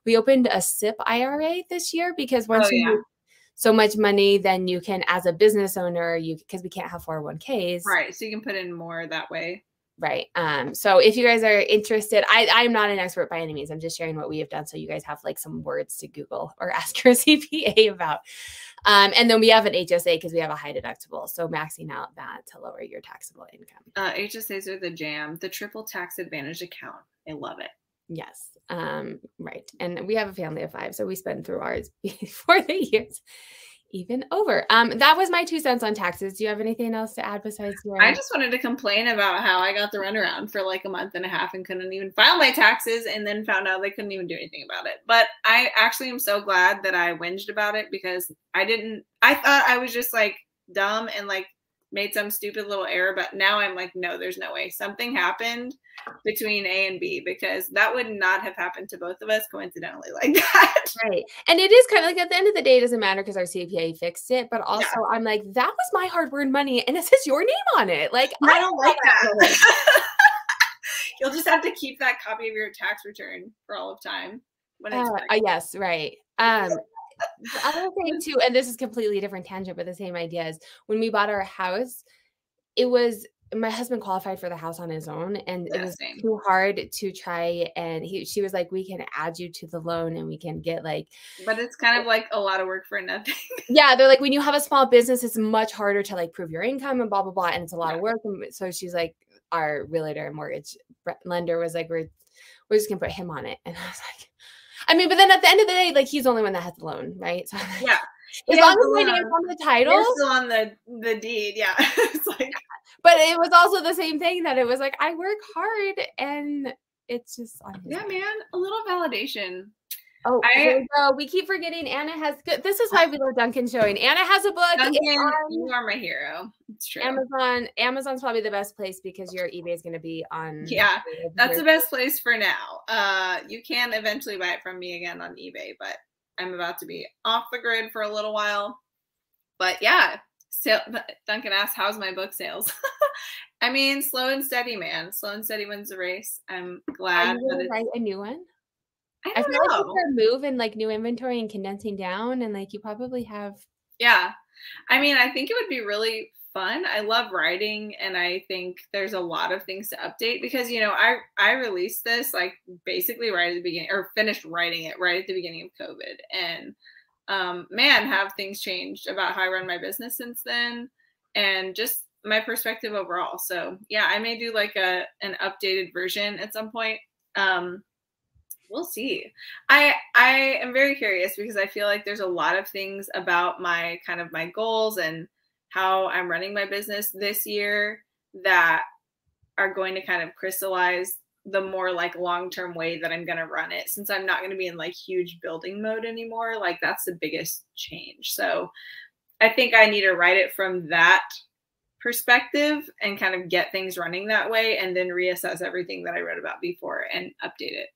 A: We opened a SEP IRA this year because once oh, yeah. you so much money, then you can, as a business owner, you because we can't have 401ks.
B: Right. So you can put in more that way.
A: Right. Um, so if you guys are interested, I, I'm not an expert by any means. I'm just sharing what we have done. So you guys have like some words to Google or ask your CPA about. Um, and then we have an HSA because we have a high deductible. So maxing out that to lower your taxable income.
B: Uh, HSAs are the jam, the triple tax advantage account. I love it.
A: Yes. Um, right. And we have a family of five. So we spend through ours before the years even over. Um, that was my two cents on taxes. Do you have anything else to add besides
B: your? I just wanted to complain about how I got the runaround for like a month and a half and couldn't even file my taxes, and then found out they couldn't even do anything about it. But I actually am so glad that I whinged about it because I didn't. I thought I was just like dumb and like made some stupid little error. But now I'm like, no, there's no way. Something happened between A and B because that would not have happened to both of us coincidentally like that.
A: Right. And it is kind of like at the end of the day, it doesn't matter because our CPA fixed it. But also, yeah. I'm like, that was my hard earned money and it says your name on it. Like,
B: I, I don't like that. You'll just have to keep that copy of your tax return for all of time.
A: When it's uh, uh, yes, right. Um, the other thing too, and this is completely different tangent, but the same idea is when we bought our house, it was my husband qualified for the house on his own and yeah, it was same. too hard to try and he she was like we can add you to the loan and we can get like
B: but it's kind of like a lot of work for nothing
A: yeah they're like when you have a small business it's much harder to like prove your income and blah blah blah and it's a lot yeah. of work and so she's like our realtor and mortgage lender was like we're we're just gonna put him on it and i was like I mean, but then at the end of the day, like he's the only one that has the loan, right? So
B: yeah.
A: As long as my name's on the title,
B: still on the the deed, yeah. it's like,
A: but it was also the same thing that it was like I work hard and it's just
B: yeah, man, a little validation
A: Oh, I, we, we keep forgetting Anna has good. This is why we love Duncan showing. Anna has a book.
B: Duncan, you are my hero. It's true.
A: Amazon. Amazon's probably the best place because your eBay is going to be on.
B: Yeah, that's the best place for now. Uh, you can eventually buy it from me again on eBay, but I'm about to be off the grid for a little while. But yeah, so Duncan asked, "How's my book sales?" I mean, slow and steady, man. Slow and steady wins the race. I'm glad.
A: Are you
B: that
A: write a new one?
B: I, I feel know. like
A: with move and like new inventory and condensing down, and like you probably have.
B: Yeah, I mean, I think it would be really fun. I love writing, and I think there's a lot of things to update because you know I I released this like basically right at the beginning or finished writing it right at the beginning of COVID, and um, man, have things changed about how I run my business since then, and just my perspective overall. So yeah, I may do like a an updated version at some point. Um, we'll see. I I am very curious because I feel like there's a lot of things about my kind of my goals and how I'm running my business this year that are going to kind of crystallize the more like long-term way that I'm going to run it since I'm not going to be in like huge building mode anymore like that's the biggest change. So I think I need to write it from that perspective and kind of get things running that way and then reassess everything that I wrote about before and update it.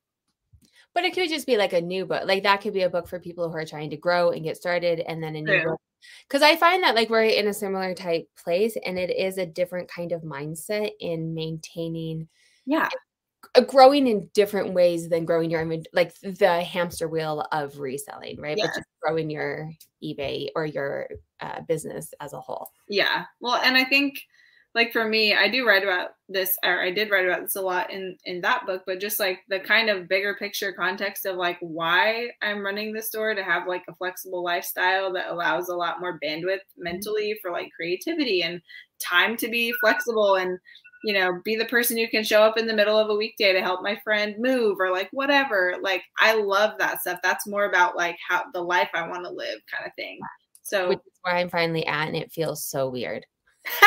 A: But it could just be like a new book. Like that could be a book for people who are trying to grow and get started, and then a new yeah. book. Because I find that like we're in a similar type place, and it is a different kind of mindset in maintaining.
B: Yeah.
A: growing in different ways than growing your like the hamster wheel of reselling, right? Yeah. But just growing your eBay or your uh, business as a whole.
B: Yeah. Well, and I think like for me, I do write about this, or I did write about this a lot in in that book, but just like the kind of bigger picture context of like why I'm running the store to have like a flexible lifestyle that allows a lot more bandwidth mm-hmm. mentally for like creativity and time to be flexible and you know be the person who can show up in the middle of a weekday to help my friend move or like whatever. Like i love that stuff. That's more about like how the life i want to live kind of thing. So
A: which is where i'm finally at and it feels so weird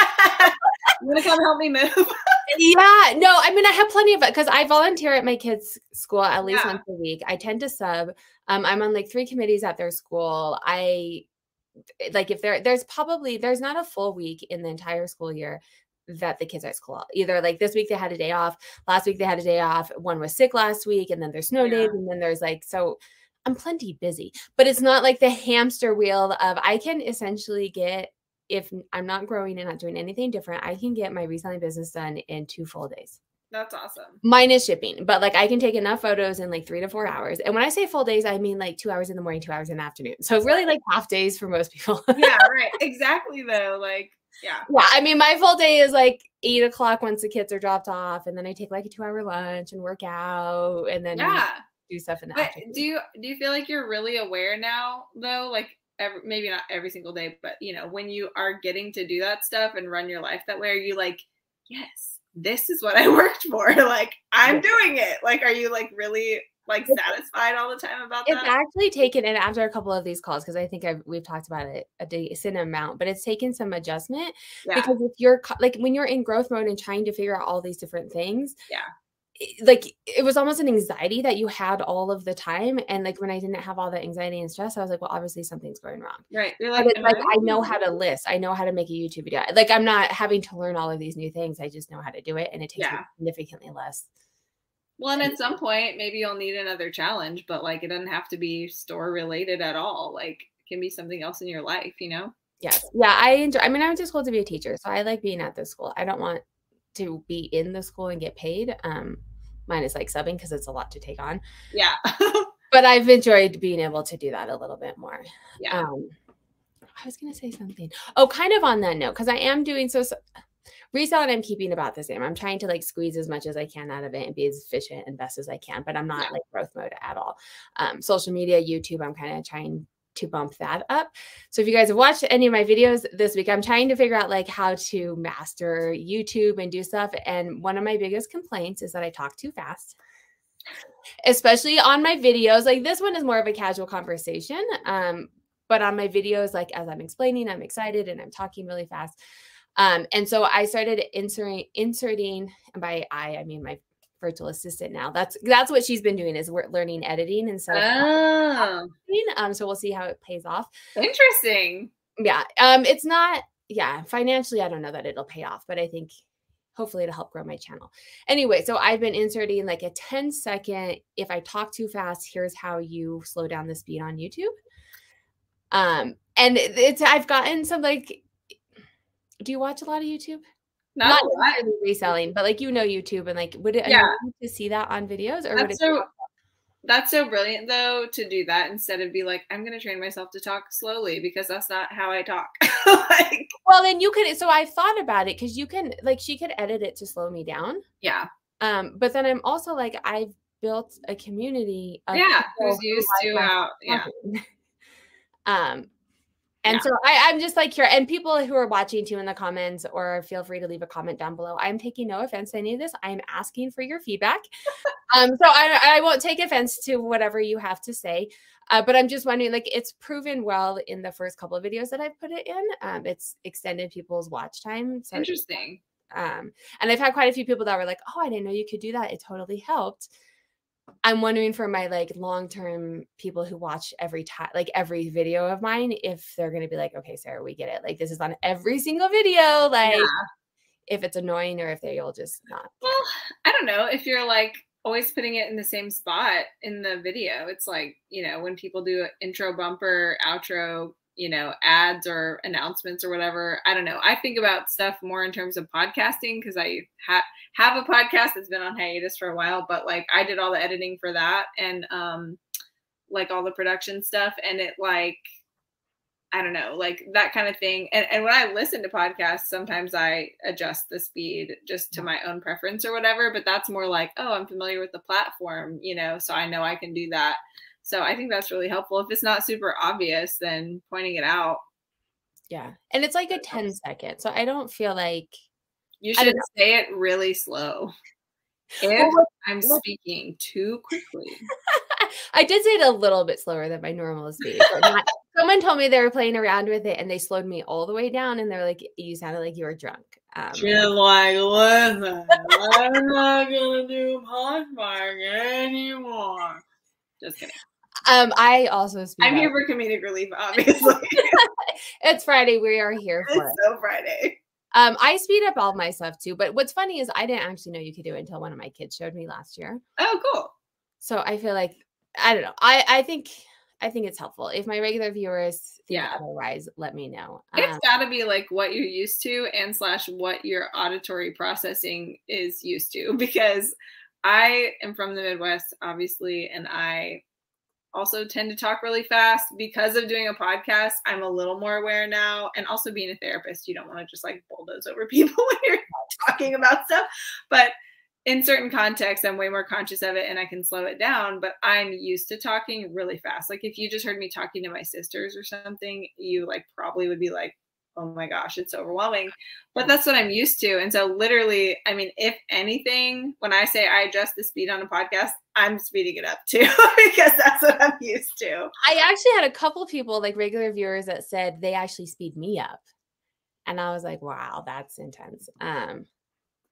B: you want to come help me move?
A: yeah, no, I mean, I have plenty of it because I volunteer at my kids' school at least yeah. once a week. I tend to sub. Um, I'm on like three committees at their school. I like if there there's probably there's not a full week in the entire school year that the kids are at school. Either like this week they had a day off, last week they had a day off, one was sick last week, and then there's snow yeah. days, and then there's like so I'm plenty busy, but it's not like the hamster wheel of I can essentially get if I'm not growing and not doing anything different, I can get my reselling business done in two full days.
B: That's awesome.
A: Minus shipping, but like I can take enough photos in like three to four hours. And when I say full days, I mean like two hours in the morning, two hours in the afternoon. So really like half days for most people.
B: yeah, right. Exactly though. Like, yeah.
A: Yeah. I mean, my full day is like eight o'clock once the kids are dropped off. And then I take like a two hour lunch and work out and then
B: yeah.
A: do stuff in the
B: but
A: afternoon.
B: Do you do you feel like you're really aware now though? Like every, maybe not every single day, but you know, when you are getting to do that stuff and run your life that way, are you like, yes, this is what I worked for? like, I'm doing it. Like, are you like really like satisfied all the time about
A: it's that? It's actually taken, and after a couple of these calls, because I think I've, we've talked about it a decent amount, but it's taken some adjustment yeah. because if you're like when you're in growth mode and trying to figure out all these different things,
B: yeah,
A: like it was almost an anxiety that you had all of the time and like when i didn't have all that anxiety and stress i was like well obviously something's going wrong.
B: Right
A: You're like, like i know how to list i know how to make a youtube video like i'm not having to learn all of these new things i just know how to do it and it takes yeah. significantly less
B: well and at some point maybe you'll need another challenge but like it doesn't have to be store related at all like it can be something else in your life you know?
A: Yes yeah i enjoy i mean i went to school to be a teacher so i like being at the school i don't want to be in the school and get paid. Um, mine is like subbing because it's a lot to take on.
B: Yeah.
A: but I've enjoyed being able to do that a little bit more.
B: Yeah. Um,
A: I was going to say something. Oh, kind of on that note, because I am doing so, so resale and I'm keeping about the same. I'm trying to like squeeze as much as I can out of it and be as efficient and best as I can, but I'm not yeah. like growth mode at all. Um, social media, YouTube, I'm kind of trying to bump that up. So if you guys have watched any of my videos this week, I'm trying to figure out like how to master YouTube and do stuff. And one of my biggest complaints is that I talk too fast. Especially on my videos. Like this one is more of a casual conversation. Um, but on my videos, like as I'm explaining, I'm excited and I'm talking really fast. Um, and so I started inserting inserting, and by I I mean my virtual assistant now. That's that's what she's been doing is we're learning editing and so oh. um so we'll see how it pays off.
B: Interesting.
A: Yeah. Um it's not yeah, financially I don't know that it'll pay off, but I think hopefully it'll help grow my channel. Anyway, so I've been inserting like a 10 second if I talk too fast, here's how you slow down the speed on YouTube. Um and it's I've gotten some like do you watch a lot of YouTube?
B: No,
A: not reselling, but like you know YouTube and like would it yeah to see that on videos or
B: that's so that's so brilliant though to do that instead of be like I'm gonna train myself to talk slowly because that's not how I talk.
A: like, well then you could so I thought about it because you can like she could edit it to slow me down.
B: Yeah.
A: Um, but then I'm also like I've built a community
B: yeah who's used to how yeah.
A: um and yeah. so I, am just like here, and people who are watching too in the comments, or feel free to leave a comment down below. I'm taking no offense to any of this. I'm asking for your feedback. um, so I, I won't take offense to whatever you have to say. Uh, but I'm just wondering, like, it's proven well in the first couple of videos that I've put it in. Um, it's extended people's watch time.
B: So Interesting.
A: Um, and I've had quite a few people that were like, "Oh, I didn't know you could do that. It totally helped." I'm wondering for my like long term people who watch every time, like every video of mine, if they're going to be like, okay, Sarah, we get it. Like this is on every single video. Like yeah. if it's annoying or if they'll just not.
B: Well, I don't know. If you're like always putting it in the same spot in the video, it's like, you know, when people do intro bumper, outro, you know, ads or announcements or whatever. I don't know. I think about stuff more in terms of podcasting because I ha- have a podcast that's been on hiatus for a while, but like I did all the editing for that and um like all the production stuff and it like I don't know, like that kind of thing. And and when I listen to podcasts, sometimes I adjust the speed just to my own preference or whatever, but that's more like, oh, I'm familiar with the platform, you know, so I know I can do that. So I think that's really helpful. If it's not super obvious, then pointing it out.
A: Yeah. And it's like a 10 second. So I don't feel like
B: you should say it really slow. If I'm speaking too quickly.
A: I did say it a little bit slower than my normal speed. Not, someone told me they were playing around with it and they slowed me all the way down and they're like, you sounded like you were drunk.
B: Um, She's like, listen, I'm not gonna do Poshmark anymore. Just kidding.
A: Um, I also
B: I'm here for comedic relief, obviously.
A: it's Friday. We are here
B: for it's so Friday.
A: Um, I speed up all my stuff too. But what's funny is I didn't actually know you could do it until one of my kids showed me last year.
B: Oh, cool.
A: So I feel like I don't know. I I think I think it's helpful. If my regular viewers
B: yeah.
A: otherwise, let me know.
B: It's um, got to be like what you're used to and slash what your auditory processing is used to because I am from the Midwest, obviously, and I also tend to talk really fast because of doing a podcast. I'm a little more aware now. And also being a therapist, you don't want to just like bulldoze over people when you're talking about stuff. But in certain contexts, I'm way more conscious of it and I can slow it down. But I'm used to talking really fast. Like if you just heard me talking to my sisters or something, you like probably would be like, oh my gosh, it's overwhelming. But that's what I'm used to. And so, literally, I mean, if anything, when I say I adjust the speed on a podcast, I'm speeding it up too because that's what I'm used to.
A: I actually had a couple people, like regular viewers, that said they actually speed me up. And I was like, wow, that's intense. Um,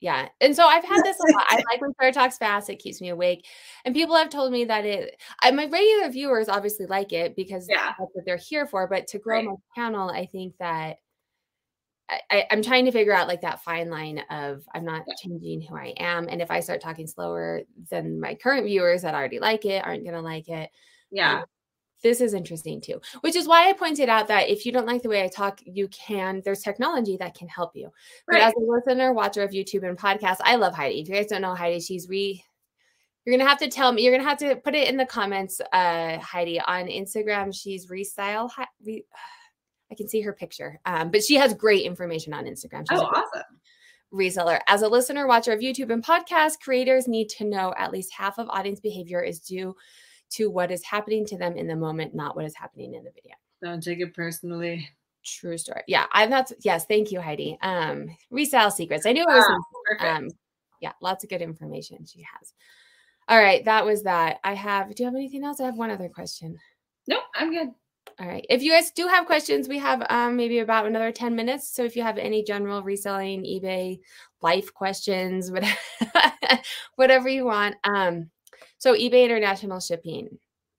A: Yeah. And so I've had this a lot. I like when Claire talks fast, it keeps me awake. And people have told me that it I, my regular viewers obviously like it because
B: Yeah.
A: that's what they're here for. But to grow
B: Right.
A: my channel, I think that I, I'm trying to figure out like that fine line of I'm not changing who I am. And if I start talking slower, then my current viewers that already like it aren't gonna like it.
B: Yeah.
A: This is interesting too, which is why I pointed out that if you don't like the way I talk, you can, there's technology that can help you. But
B: Right.
A: as a listener, watcher of YouTube and podcasts, I love Heidi. If you guys don't know Heidi, she's re you're gonna have to tell me, you're gonna have to put it in the comments, uh, Heidi, on Instagram. She's restyle. Hi- Re, I can see her picture. Um, but she has great information on Instagram. She's
B: Oh, awesome.
A: reseller. As a listener, watcher of YouTube and podcast, creators need to know at least half of audience behavior is due to what is happening to them in the moment, not what is happening in the video.
B: Don't take it personally.
A: True story. Yeah, I'm not. Yes, thank you, Heidi. Um, resale secrets. I knew it was.
B: Ah,
A: um, yeah, lots of good information she has. All right, that was that. I have. Do you have anything else? I have one other question.
B: nope, I'm good.
A: All right. If you guys do have questions, we have um, maybe about another 10 minutes. So if you have any general reselling, eBay, life questions, whatever, whatever you want. Um, so eBay international shipping,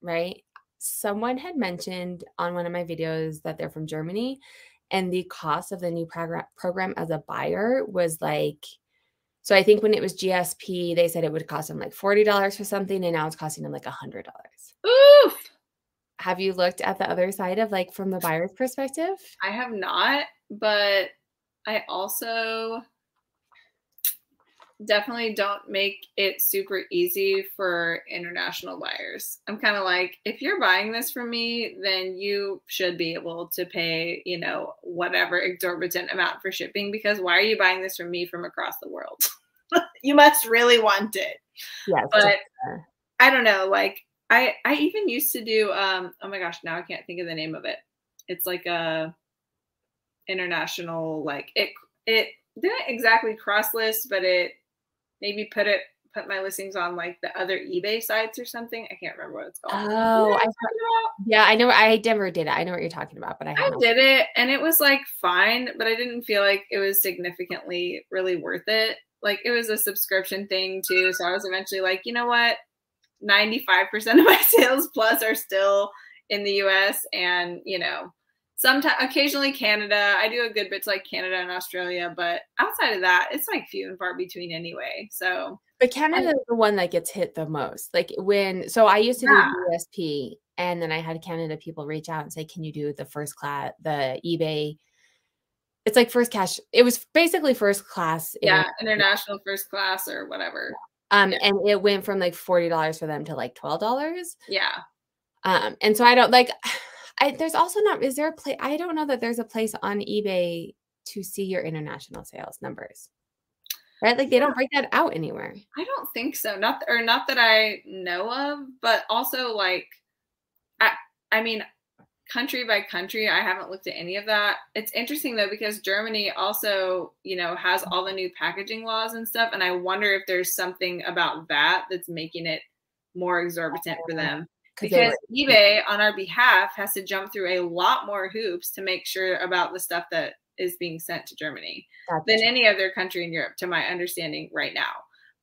A: right? Someone had mentioned on one of my videos that they're from Germany and the cost of the new program as a buyer was like so I think when it was GSP, they said it would cost them like $40 for something, and now it's costing them like $100
B: Oof.
A: Have you looked at the other side of like from the buyer's perspective?
B: I have not, but I also definitely don't make it super easy for international buyers. I'm kind of like, if you're buying this from me, then you should be able to pay, you know, whatever exorbitant amount for shipping because why are you buying this from me from across the world? you must really want it.
A: Yes.
B: But I don't know, like I I even used to do um oh my gosh, now I can't think of the name of it. It's like a international like it it didn't exactly cross list, but it maybe put it put my listings on like the other eBay sites or something. I can't remember what it's called.
A: Oh, I,
B: I'm talking about?
A: yeah, I know. I never did it. I know what you're talking about, but I
B: I did it and it was like fine, but I didn't feel like it was significantly really worth it. Like it was a subscription thing too. So I was eventually like, you know what? 95% of my sales plus are still in the US and, you know, sometimes occasionally Canada. I do a good bit to like Canada and Australia, but outside of that, it's like few and far between anyway. So
A: But Canada is the one that gets hit the most. Like when, so I used to
B: Yeah.
A: do GSP, and then I had Canada people reach out and say, "Can you do the first class, the eBay?" It's like first cash. It was basically first class.
B: yeah,
A: inter-
B: international first class or whatever.
A: Um,
B: yeah.
A: and it went from like forty dollars for them to like twelve dollars.
B: Yeah.
A: Um, and so I don't like. I there's also not. Is there a place? I don't know that there's a place on eBay to see your international sales numbers. Right, like they don't break that out anywhere.
B: I don't think so. Not or not that I know of, but also like I I mean country by country, I haven't looked at any of that. It's interesting though because Germany also, you know, has all the new packaging laws and stuff and I wonder if there's something about that that's making it more exorbitant for them.
A: 'Cause
B: Because eBay on our behalf has to jump through a lot more hoops to make sure about the stuff that is being sent to Germany than any other country in Europe, to my understanding right now.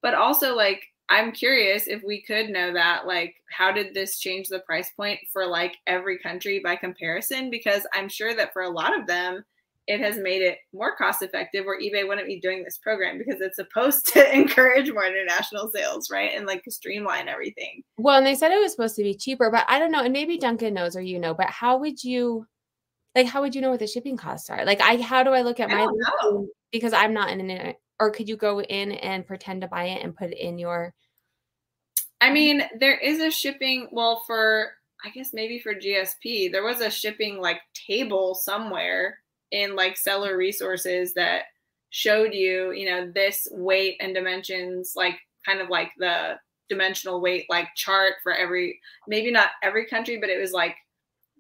B: But also, like, I'm curious if we could know that, like, how did this change the price point for like every country by comparison? Because I'm sure that for a lot of them, it has made it more cost effective, or eBay wouldn't be doing this program because it's supposed to encourage more international sales, right? And like streamline everything.
A: Well, and they said it was supposed to be cheaper, but I don't know. And maybe Duncan knows or you know, but how would you like how would you know what the shipping costs are? Like I how do I look at
B: I
A: my
B: don't know.
A: listing because I'm not in it or could you go in and pretend to buy it and put it in your
B: I mean, there is a shipping, well, for I guess maybe for GSP, there was a shipping like table somewhere in like seller resources that showed you, you know, this weight and dimensions, like kind of like the dimensional weight like chart for every maybe not every country, but it was like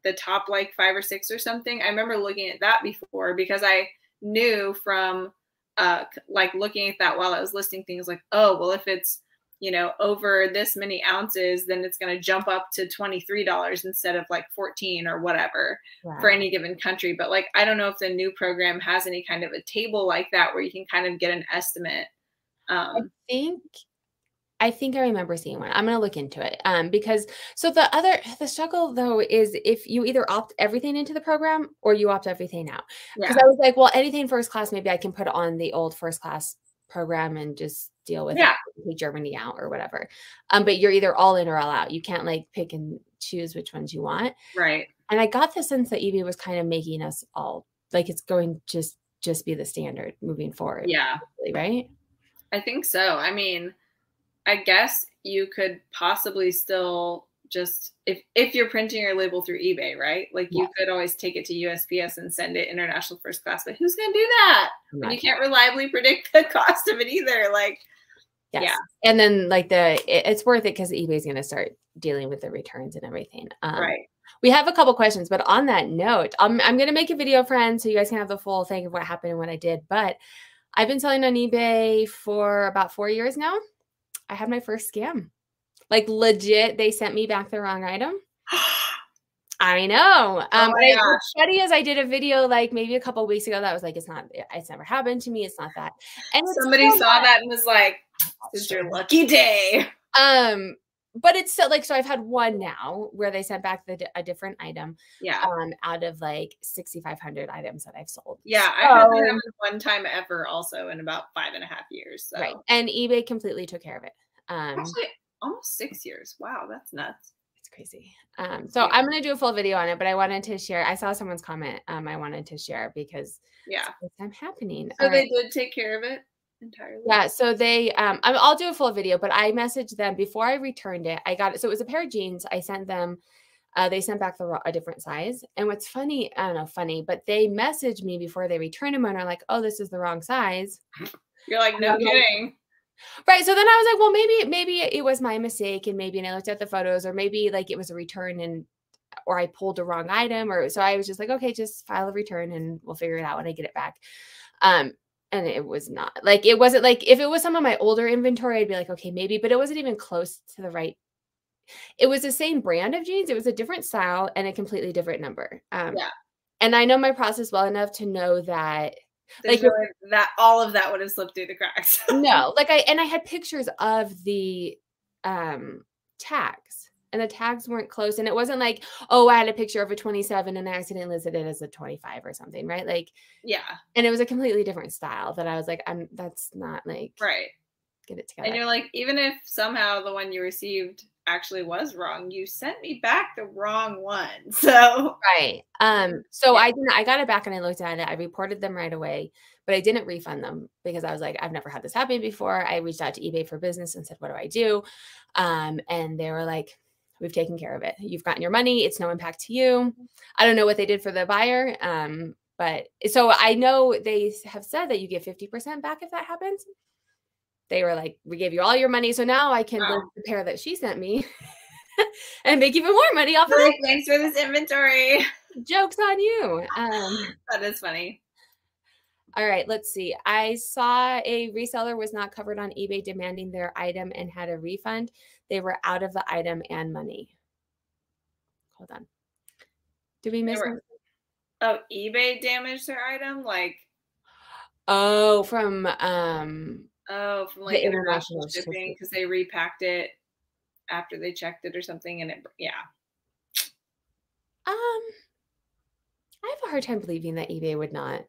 B: the top like five or six or something. I remember looking at that before because I knew from uh like looking at that while I was listing things like, oh, well, if it's you know over this many ounces, then it's going to jump up to twenty three dollars instead of like fourteen or whatever for any given country. But like, I don't know if the new program has any kind of a table like that where you can kind of get an estimate Um,
A: I think I think I remember seeing one. I'm gonna look into it. Um, because so the other the struggle though is if you either opt everything into the program or you opt everything out. Because
B: yeah.
A: I was like, well, anything first class, maybe I can put on the old first class program and just deal with
B: Yeah.
A: it, Germany out or whatever. Um, but you're either all in or all out. You can't like pick and choose which ones you want.
B: Right.
A: And I got the sense that eBay was kind of making us all like it's going just just be the standard moving forward.
B: Yeah.
A: Right.
B: I think so. I mean, I guess you could possibly still just if if you're printing your label through eBay, right? Like you could always take it to USPS and send it international first class, but who's gonna do that? When you can't reliably predict the cost of it either. Like,
A: Yes.
B: Yeah.
A: And then like the it- it's worth it because eBay's going to start dealing with the returns and everything. Um,
B: right.
A: We have a couple questions, but on that note, I'm I'm going to make a video, friends, so you guys can have the full thing of what happened and what I did. But I've been selling on eBay for about four years now. I had my first scam. Like legit, they sent me back the wrong item. I know. Um,
B: Oh
A: but I, funny is I did a video like maybe a couple weeks ago that was like, it's not, it's never happened to me. It's not that. And
B: Somebody saw
A: not-
B: that and was like, "This is your lucky day."
A: Um, but it's still like so. I've had one now where they sent back the a different item
B: Yeah.
A: um out of like sixty five hundred items that I've sold.
B: Yeah. I had that one time ever also in about five and a half years. So
A: Right, and eBay completely took care of it. Um,
B: actually almost six years. Wow, that's nuts.
A: it's crazy. Um, so
B: Yeah.
A: I'm gonna do a full video on it, but I wanted to share. I saw someone's comment. Um, I wanted to share because
B: Yeah.
A: it's time happening.
B: So
A: Um,
B: they did take care of it entirely.
A: Yeah, so they um I'll do a full video, but I messaged them before I returned it. I got it. So it was a pair of jeans. I sent them uh they sent back the a different size. And what's funny, I don't know, funny, but they messaged me before they returned them and are like, "Oh, this is the wrong size."
B: You're like, no
A: I'm like-
B: kidding.
A: Right. So then I was like, "Well, maybe maybe it was my mistake and maybe and I looked at the photos or maybe like it was a return and or I pulled a wrong item or so I was just like, "Okay, just file a return and we'll figure it out when I get it back." Um and it was not like it wasn't like if it was some of my older inventory, I'd be like, okay, maybe, but it wasn't even close to the right. It was the same brand of jeans. It was a different style and a completely different number. Um,
B: Yeah.
A: And I know my process well enough to know that
B: There's
A: Like-
B: way that all of that would have slipped through the cracks.
A: no, like I and I had pictures of the um tags and the tags weren't close and it wasn't like oh I had a picture of a 27 and I accidentally listed it as a 25 or something right like
B: yeah,
A: and it was a completely different style that I was like I'm that's not like
B: right.
A: get it together
B: And you're like, even if somehow the one you received actually was wrong, you sent me back the wrong one. So
A: Right. Um, so
B: Yeah.
A: I didn't I got it back and I looked at it. I reported them right away, but I didn't refund them because I was like, I've never had this happen before. I reached out to eBay for business and said, What do I do? Um, and they were like, We've taken care of it. You've gotten your money, it's no impact to you. I don't know what they did for the buyer. Um, but so I know they have said that you get 50% back if that happens. They were like, We gave you all your money. So now I can
B: Wow.
A: list the pair that she sent me and make even more money off of it.
B: thanks for this inventory.
A: Jokes on you. Um
B: That is funny.
A: All right, let's see. I saw a reseller was not covered on eBay demanding their item and had a refund. They were out of the item and money. Hold on. Did we miss?
B: were- Oh, eBay damaged their item? Like,
A: Oh, from um
B: oh, from like international
A: international
B: shipping
A: shipping.
B: because they repacked it after they checked it or something. And it, yeah.
A: um I have a hard time believing that eBay would not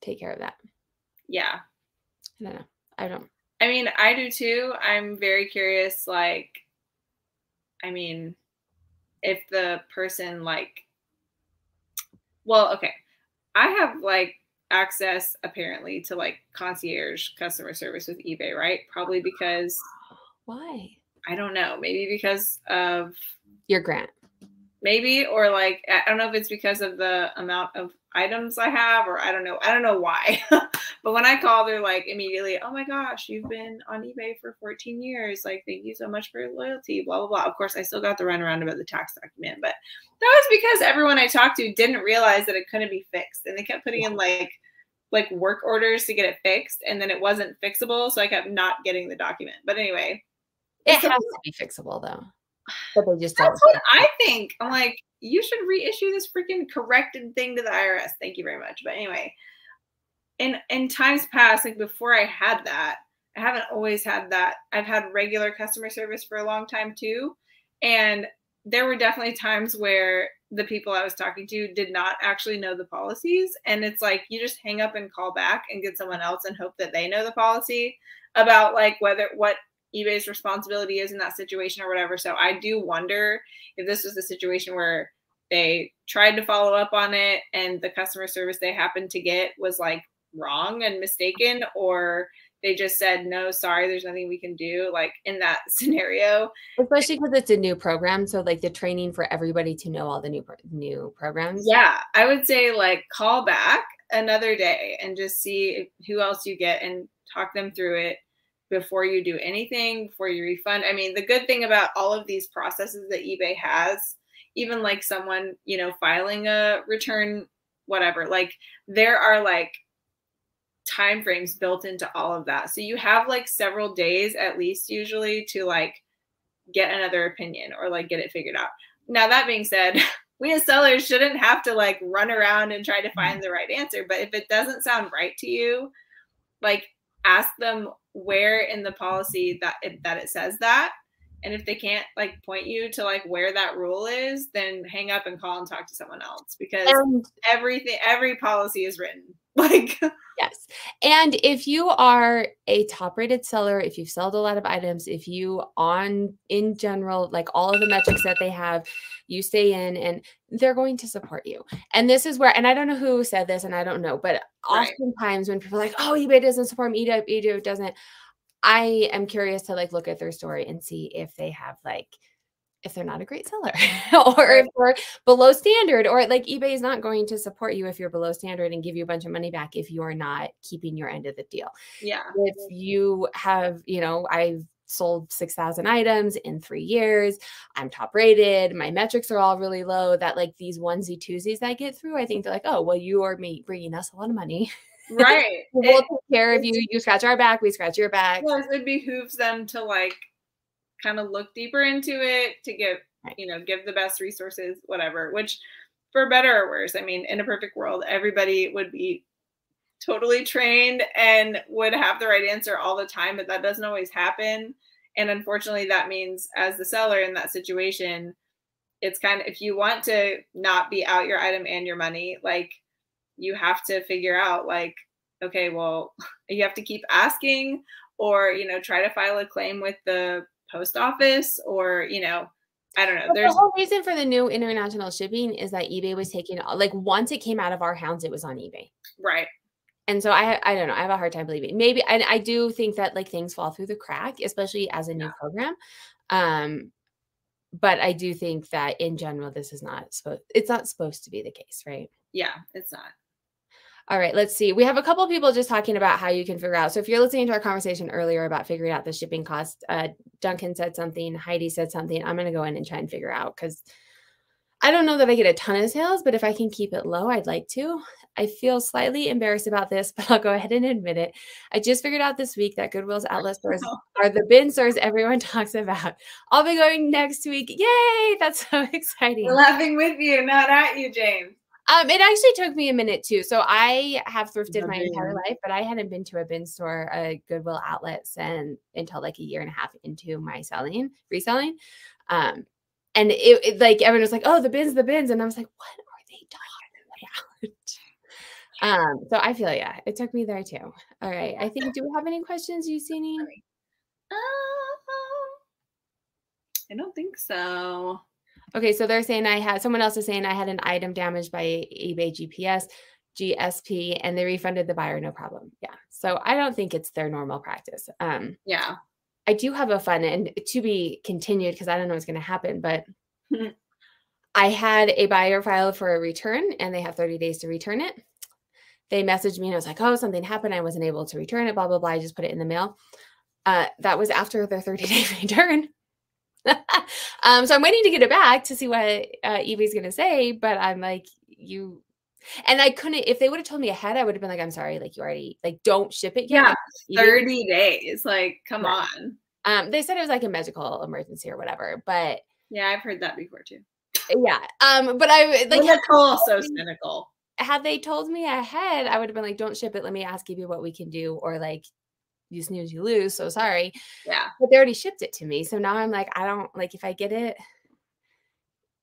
A: take care of that.
B: Yeah.
A: I don't know. I don't
B: I mean, I do too. I'm very curious. Like, I mean, if the person, like, well, okay. I have like access apparently to like concierge customer service with eBay, right? Probably because
A: why?
B: I don't know, maybe because of
A: Your grant.
B: maybe or like I don't know if it's because of the amount of items I have or I don't know. I don't know why. but when I call they're like immediately, "Oh my gosh, you've been on eBay for 14 years. Like thank you so much for your loyalty, blah blah blah." Of course, I still got the run around about the tax document, but that was because everyone I talked to didn't realize that it couldn't be fixed and they kept putting in like like work orders to get it fixed and then it wasn't fixable, so I kept not getting the document. But anyway,
A: It
B: It's
A: has to be fixable though. But they just don't.
B: That's what I think. I'm like, you should reissue this freaking corrected thing to the IRS. Thank you very much. But anyway, in in times past, like before I had that, I haven't always had that. I've had regular customer service for a long time too. And there were definitely times where the people I was talking to did not actually know the policies. And it's like you just hang up and call back and get someone else and hope that they know the policy about like whether what eBay's responsibility is in that situation or whatever. So I do wonder if this was the situation where they tried to follow up on it and the customer service they happened to get was like wrong and mistaken or they just said no sorry there's nothing we can do like in that scenario.
A: Especially because it's a new program so like the training for everybody to know all the new new programs.
B: Yeah i would say like call back another day and just see who else you get and talk them through it before you do anything before you refund i mean the good thing about all of these processes that ebay has even like someone you know filing a return whatever like there are like time frames built into all of that. So you have like several days at least usually to like get another opinion or like get it figured out. Now that being said, we as sellers shouldn't have to like run around and try to find mm-hmm. the right answer, but if it doesn't sound right to you, like ask them where in the policy that it, that it says that. And if they can't like point you to like where that rule is then hang up and call and talk to someone else because and, everything every policy is written like
A: yes and if you are a top rated seller if you've sold a lot of items if you on in general like all of the metrics that they have you stay in and they're going to support you and this is where and i don't know who said this and i don't know but right. oftentimes when people are like oh ebay doesn't support me ebay doesn't I am curious to like look at their story and see if they have like if they're not a great seller or if they're below standard or like eBay is not going to support you if you're below standard and give you a bunch of money back if you're not keeping your end of the deal.
B: Yeah.
A: If you have, you know, I've sold 6,000 items in three years. I'm top rated. My metrics are all really low. That like these onesie twosies I get through, I think they're like, oh, well, you are me bringing us a lot of money.
B: Right.
A: we'll it, take care of you. You scratch our back, we scratch your back.
B: Yes, it behooves them to like kind of look deeper into it to give, you know, give the best resources, whatever, which for better or worse, I mean, in a perfect world, everybody would be totally trained and would have the right answer all the time, but that doesn't always happen. And unfortunately, that means as the seller in that situation, it's kind of if you want to not be out your item and your money, like you have to figure out like okay well you have to keep asking or you know try to file a claim with the post office or you know I don't know.
A: But There's the whole reason for the new international shipping is that eBay was taking like once it came out of our hounds, it was on eBay.
B: Right.
A: And so I I don't know. I have a hard time believing. Maybe and I do think that like things fall through the crack, especially as a new yeah. program. Um, but I do think that in general, this is not supposed it's not supposed to be the case, right?
B: Yeah, it's not.
A: All right, let's see. We have a couple of people just talking about how you can figure out. So if you're listening to our conversation earlier about figuring out the shipping cost, uh, Duncan said something, Heidi said something. I'm going to go in and try and figure out because I don't know that I get a ton of sales, but if I can keep it low, I'd like to. I feel slightly embarrassed about this, but I'll go ahead and admit it. I just figured out this week that Goodwill's outlet stores are the bin stores everyone talks about. I'll be going next week. Yay! That's so exciting.
B: We're laughing with you, not at you, James.
A: Um, it actually took me a minute too. So I have thrifted my entire life, but I hadn't been to a bin store, a Goodwill outlet, since until like a year and a half into my selling, reselling. Um, and it, it, like everyone was like, "Oh, the bins, the bins," and I was like, "What are they talking about?" um, so I feel yeah, it took me there too. All right, I think. Do we have any questions, you see any? Um,
B: I don't think so.
A: Okay, so they're saying I had someone else is saying I had an item damaged by eBay GPS, GSP, and they refunded the buyer, no problem. Yeah. So I don't think it's their normal practice. Um,
B: yeah.
A: I do have a fun and to be continued because I don't know what's going to happen, but I had a buyer file for a return and they have 30 days to return it. They messaged me and I was like, oh, something happened. I wasn't able to return it, blah, blah, blah. I just put it in the mail. Uh, that was after their 30 day return. um, so I'm waiting to get it back to see what uh, Ebay's going to say. But I'm like, you, and I couldn't. If they would have told me ahead, I would have been like, I'm sorry, like you already like don't ship it
B: yet. Yeah, thirty days. Like, come right. on.
A: Um, they said it was like a medical emergency or whatever, but
B: yeah, I've heard that before too.
A: Yeah. Um, but I like
B: cynical, so cynical.
A: Had they told me ahead, I would have been like, "Don't ship it. Let me ask you what we can do," or like, you snooze, you lose. So sorry.
B: Yeah.
A: But they already shipped it to me. So now I'm like, I don't like if I get it,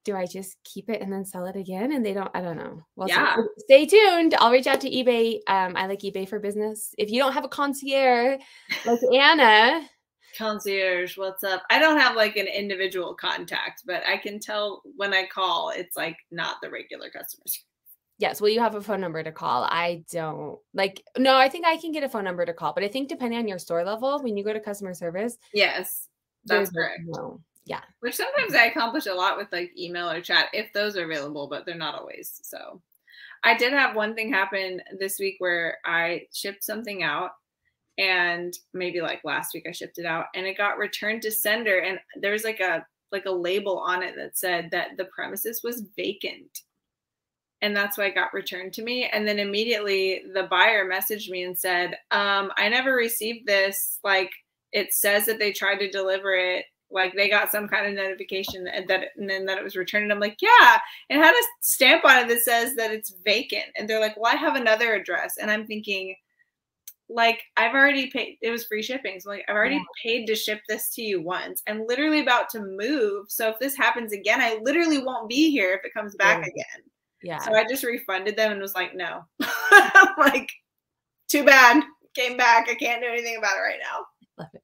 A: do I just keep it and then sell it again? And they don't, I don't know. Well,
B: Yeah.
A: so stay tuned. I'll reach out to eBay. Um, I like eBay for business. If you don't have a concierge like Anna,
B: Concierge, what's up? I don't have like an individual contact, but I can tell when I call, it's like not the regular customers.
A: Yes, well, you have a phone number to call. I don't like, no, I think I can get a phone number to call, but I think depending on your store level, when you go to customer service,
B: Yes, that's correct.
A: No, yeah.
B: Which sometimes I accomplish a lot with like email or chat if those are available, but they're not always. So I did have one thing happen this week where I shipped something out and maybe like last week I shipped it out and it got returned to sender and there's like a like a label on it that said that the premises was vacant. And that's why it got returned to me. And then immediately the buyer messaged me and said, um, I never received this. Like it says that they tried to deliver it like they got some kind of notification and that and then that it was returned and i'm like yeah it had a stamp on it that says that it's vacant and they're like well i have another address and i'm thinking like i've already paid it was free shipping so like i've already
A: Yeah.
B: paid to ship this to you once i'm literally about to move so if this happens again i literally won't be here if it comes back
A: Yeah.
B: again
A: Yeah.
B: so i just refunded them and was like no I'm like too bad came back i can't do anything about it right now
A: Love it.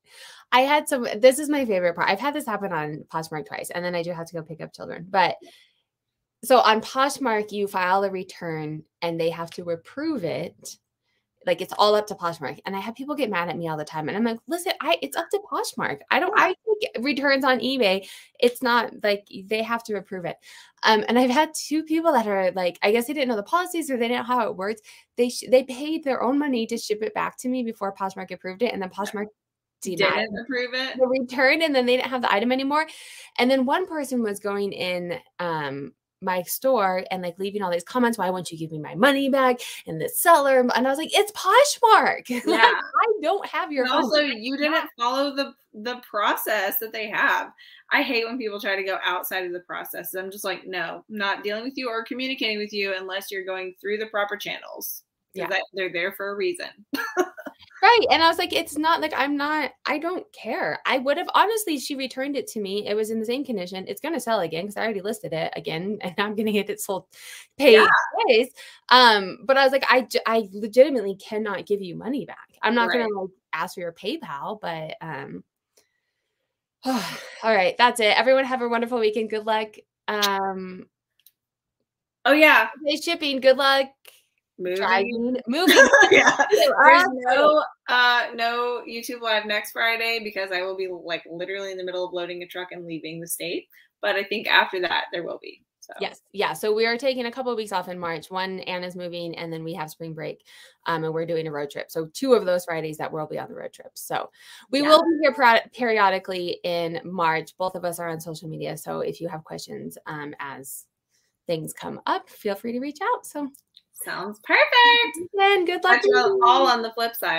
A: I had some. This is my favorite part. I've had this happen on Poshmark twice, and then I do have to go pick up children. But so on Poshmark, you file a return, and they have to approve it. Like it's all up to Poshmark, and I have people get mad at me all the time, and I'm like, listen, I it's up to Poshmark. I don't. I take returns on eBay. It's not like they have to approve it. Um, and I've had two people that are like, I guess they didn't know the policies or they didn't know how it works. They sh- they paid their own money to ship it back to me before Poshmark approved it, and then Poshmark
B: didn't approve it
A: the return and then they didn't have the item anymore. And then one person was going in um my store and like leaving all these comments, why won't you give me my money back? And the seller, and I was like, it's Poshmark. Like,
B: Yeah.
A: I don't have your
B: And also you didn't follow the the process that they have i hate when people try to go outside of the process i'm just like no I'm not dealing with you or communicating with you unless you're going through the proper channels
A: Yeah.
B: yeah they're there for a reason
A: Right. And I was like, it's not like I'm not, I don't care. I would have honestly, she returned it to me. It was in the same condition. It's going to sell again because I already listed it again and I'm going to get it sold paid
B: Yeah.
A: Um, but I was like, I, I legitimately cannot give you money back. I'm not going to like ask for your PayPal, but, um, all right, that's it. Everyone have a wonderful weekend. Good luck. Um,
B: oh yeah
A: shipping. Good luck.
B: Moving
A: Driving, moving.
B: yeah there's no uh no youtube live next friday because i will be like literally in the middle of loading a truck and leaving the state but i think after that there will be so
A: Yes. Yeah. So we are taking a couple of weeks off in March. One, Anna's moving, and then we have spring break. Um, and we're doing a road trip. So two of those Fridays that we'll be on the road trip. So we
B: Yeah.
A: will be here per- periodically in March. Both of us are on social media. So if you have questions um, as things come up, feel free to reach out. So
B: sounds perfect
A: then good luck.
B: catch
A: to you.
B: all on the flip side